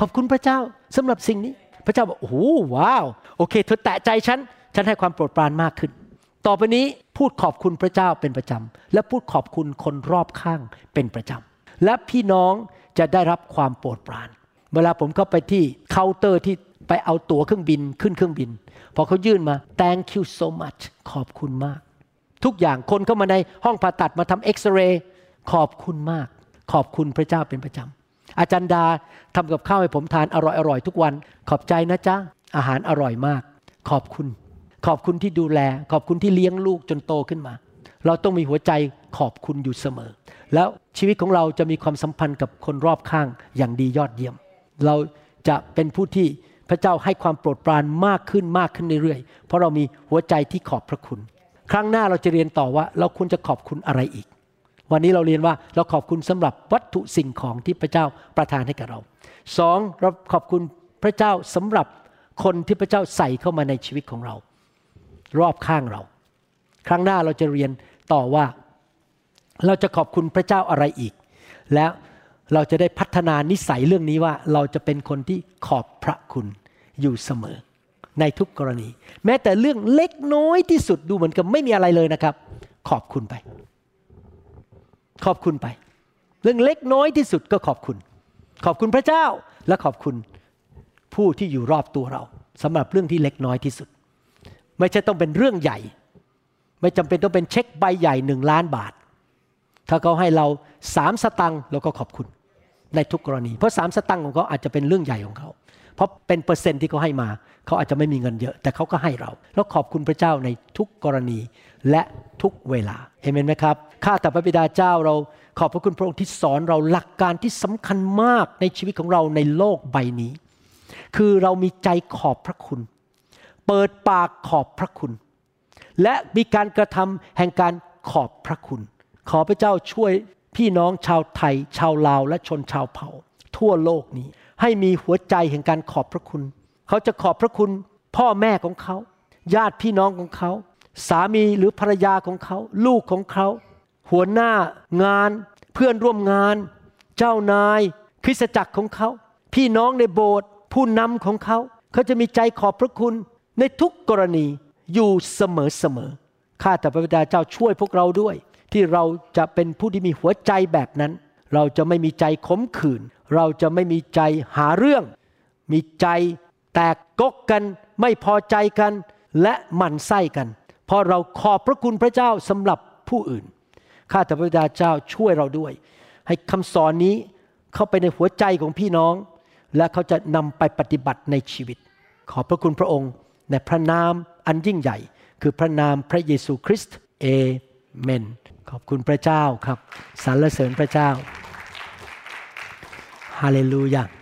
ขอบคุณพระเจ้าสำหรับสิ่งนี้ พระเจ้าบอกโอ้โหว้าว โอเค เธอแตะใจฉัน ฉันให้ความโปรดปรานมากขึ้น ต่อไปนี้พูดขอบคุณพระเจ้าเป็นประจำและพูดขอบคุณคนรอบข้างเป็นประจำและพี่น้องจะได้รับความโปรดปราน เวลาผมเข้าไปที่เคาน์เตอร์ที่ไปเอาตั๋วเครื่องบินขึ้นเครื่องบิน พอเขายื่นมา thank you so much ขอบคุณมาก ทุกอย่างคนเข้ามาในห้องผ่าตัดมาทำเอ็กซเรย์ขอบคุณมาก ขอบคุณพระเจ้าเป็นประจำ อาจารย์ดาทำกับข้าวให้ผมทานอร่อยๆทุกวัน ขอบใจนะจ๊ะ อาหารอร่อยมาก ขอบคุณ ขอบคุณที่ดูแล ขอบคุณที่เลี้ยงลูกจนโตขึ้นมา เราต้องมีหัวใจขอบคุณอยู่เสมอ แล้วชีวิตของเราจะมีความสัมพันธ์กับคนรอบข้างอย่างดียอดเยี่ยม เราจะเป็นผู้ที่พระเจ้าให้ความโปรดปรานมากขึ้นมากขึ้นเรื่อยๆ เพราะเรามีหัวใจที่ขอบพระคุณ ครั้งหน้าเราจะเรียนต่อว่าเราควรจะขอบคุณอะไรอีก วันนี้เราเรียนว่าเราขอบคุณสำหรับวัตถุสิ่งของที่พระเจ้าประทานให้กับเราสองเราขอบคุณพระเจ้าสำหรับคนที่พระเจ้าใส่เข้ามาในชีวิตของเรา รอบข้างเรา ครั้งหน้าเราจะเรียนต่อว่า เราจะขอบคุณพระเจ้าอะไรอีก แล้วเราจะได้พัฒนานิสัยเรื่องนี้ว่าเราจะเป็นคนที่ขอบพระคุณอยู่เสมอ ในทุกกรณี แม้แต่เรื่องเล็กน้อยที่สุดดูเหมือนกับไม่มีอะไรเลยนะครับ ขอบคุณไป ขอบคุณไป เรื่องเล็กน้อยที่สุดก็ขอบคุณ ขอบคุณพระเจ้าและขอบคุณผู้ที่อยู่รอบตัวเราสำหรับเรื่องที่เล็กน้อยที่สุด ไม่ใช่ต้องเป็นเรื่องใหญ่ ไม่จำเป็นต้องเป็นเช็คใบใหญ่หนึ่งล้านบาท ถ้าเขาให้เราสามสตังค์เราก็ขอบคุณในทุกกรณี เพราะสามสตังค์ของเขาอาจจะเป็นเรื่องใหญ่ของเขา เพราะเป็นเปอร์เซ็นต์ที่เขาให้มา เขาอาจจะไม่มีเงินเยอะ แต่เขาก็ให้เรา แล้วขอบคุณพระเจ้าในทุกกรณีและทุกเวลาเห็นไหมครับข้าแต่พระบิดาเจ้าเราขอบพระคุณพระองค์ที่สอนเราหลักการที่สำคัญมากในชีวิตของเราในโลกใบนี้ คือเรามีใจขอบพระคุณ เปิดปากขอบพระคุณ และมีการกระทำแห่งการขอบพระคุณ ขอพระเจ้าช่วยพี่น้องชาวไทย ชาวลาวและชนชาวเผ่า ทั่วโลกนี้ให้มีหัวใจแห่งการขอบพระคุณ เขาจะขอบพระคุณพ่อแม่ของเขา ญาติพี่น้องของเขา สามีหรือภรรยาของเขา ลูกของเขา หัวหน้างาน เพื่อนร่วมงาน เจ้านาย คริสตจักรของเขา พี่น้องในโบสถ์ผู้นำของเขา เขาจะมีใจขอบพระคุณในทุกกรณีอยู่เสมอเสมอข้าแต่พระบิดาเจ้าช่วยพวกเราด้วย ที่เราจะเป็นผู้ที่มีหัวใจแบบนั้น เราจะไม่มีใจขมขื่น เราจะไม่มีใจหาเรื่อง มีใจ แตกกกกันไม่พอใจกันและหมั่นไส้กัน เพราะเราขอบพระคุณพระเจ้าสำหรับผู้อื่น ข้าแต่พระบิดาเจ้าช่วยเราด้วย ให้คำสอนนี้เข้าไปในหัวใจของพี่น้อง และเขาจะนำไปปฏิบัติในชีวิต ขอบพระคุณพระองค์ในพระนามอันยิ่งใหญ่ คือพระนามพระเยซูคริสต์เอเมน ขอบคุณพระเจ้าครับสรรเสริญพระเจ้าฮาเลลูยา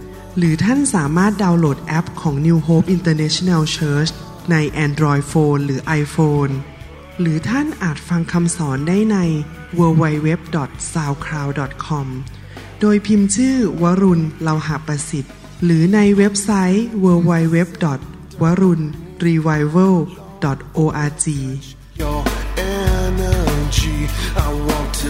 หรือท่านสามารถดาวน์โหลดแอปของ New Hope International Church ใน Android Phone หรือ iPhone หรือท่านอาจฟังคำสอนได้ใน www.soundcloud.com โดยพิมพ์ชื่อวรุณเลาหะประสิทธิ์ หรือในเว็บไซต์ www.warunrevival.org your energy. I want to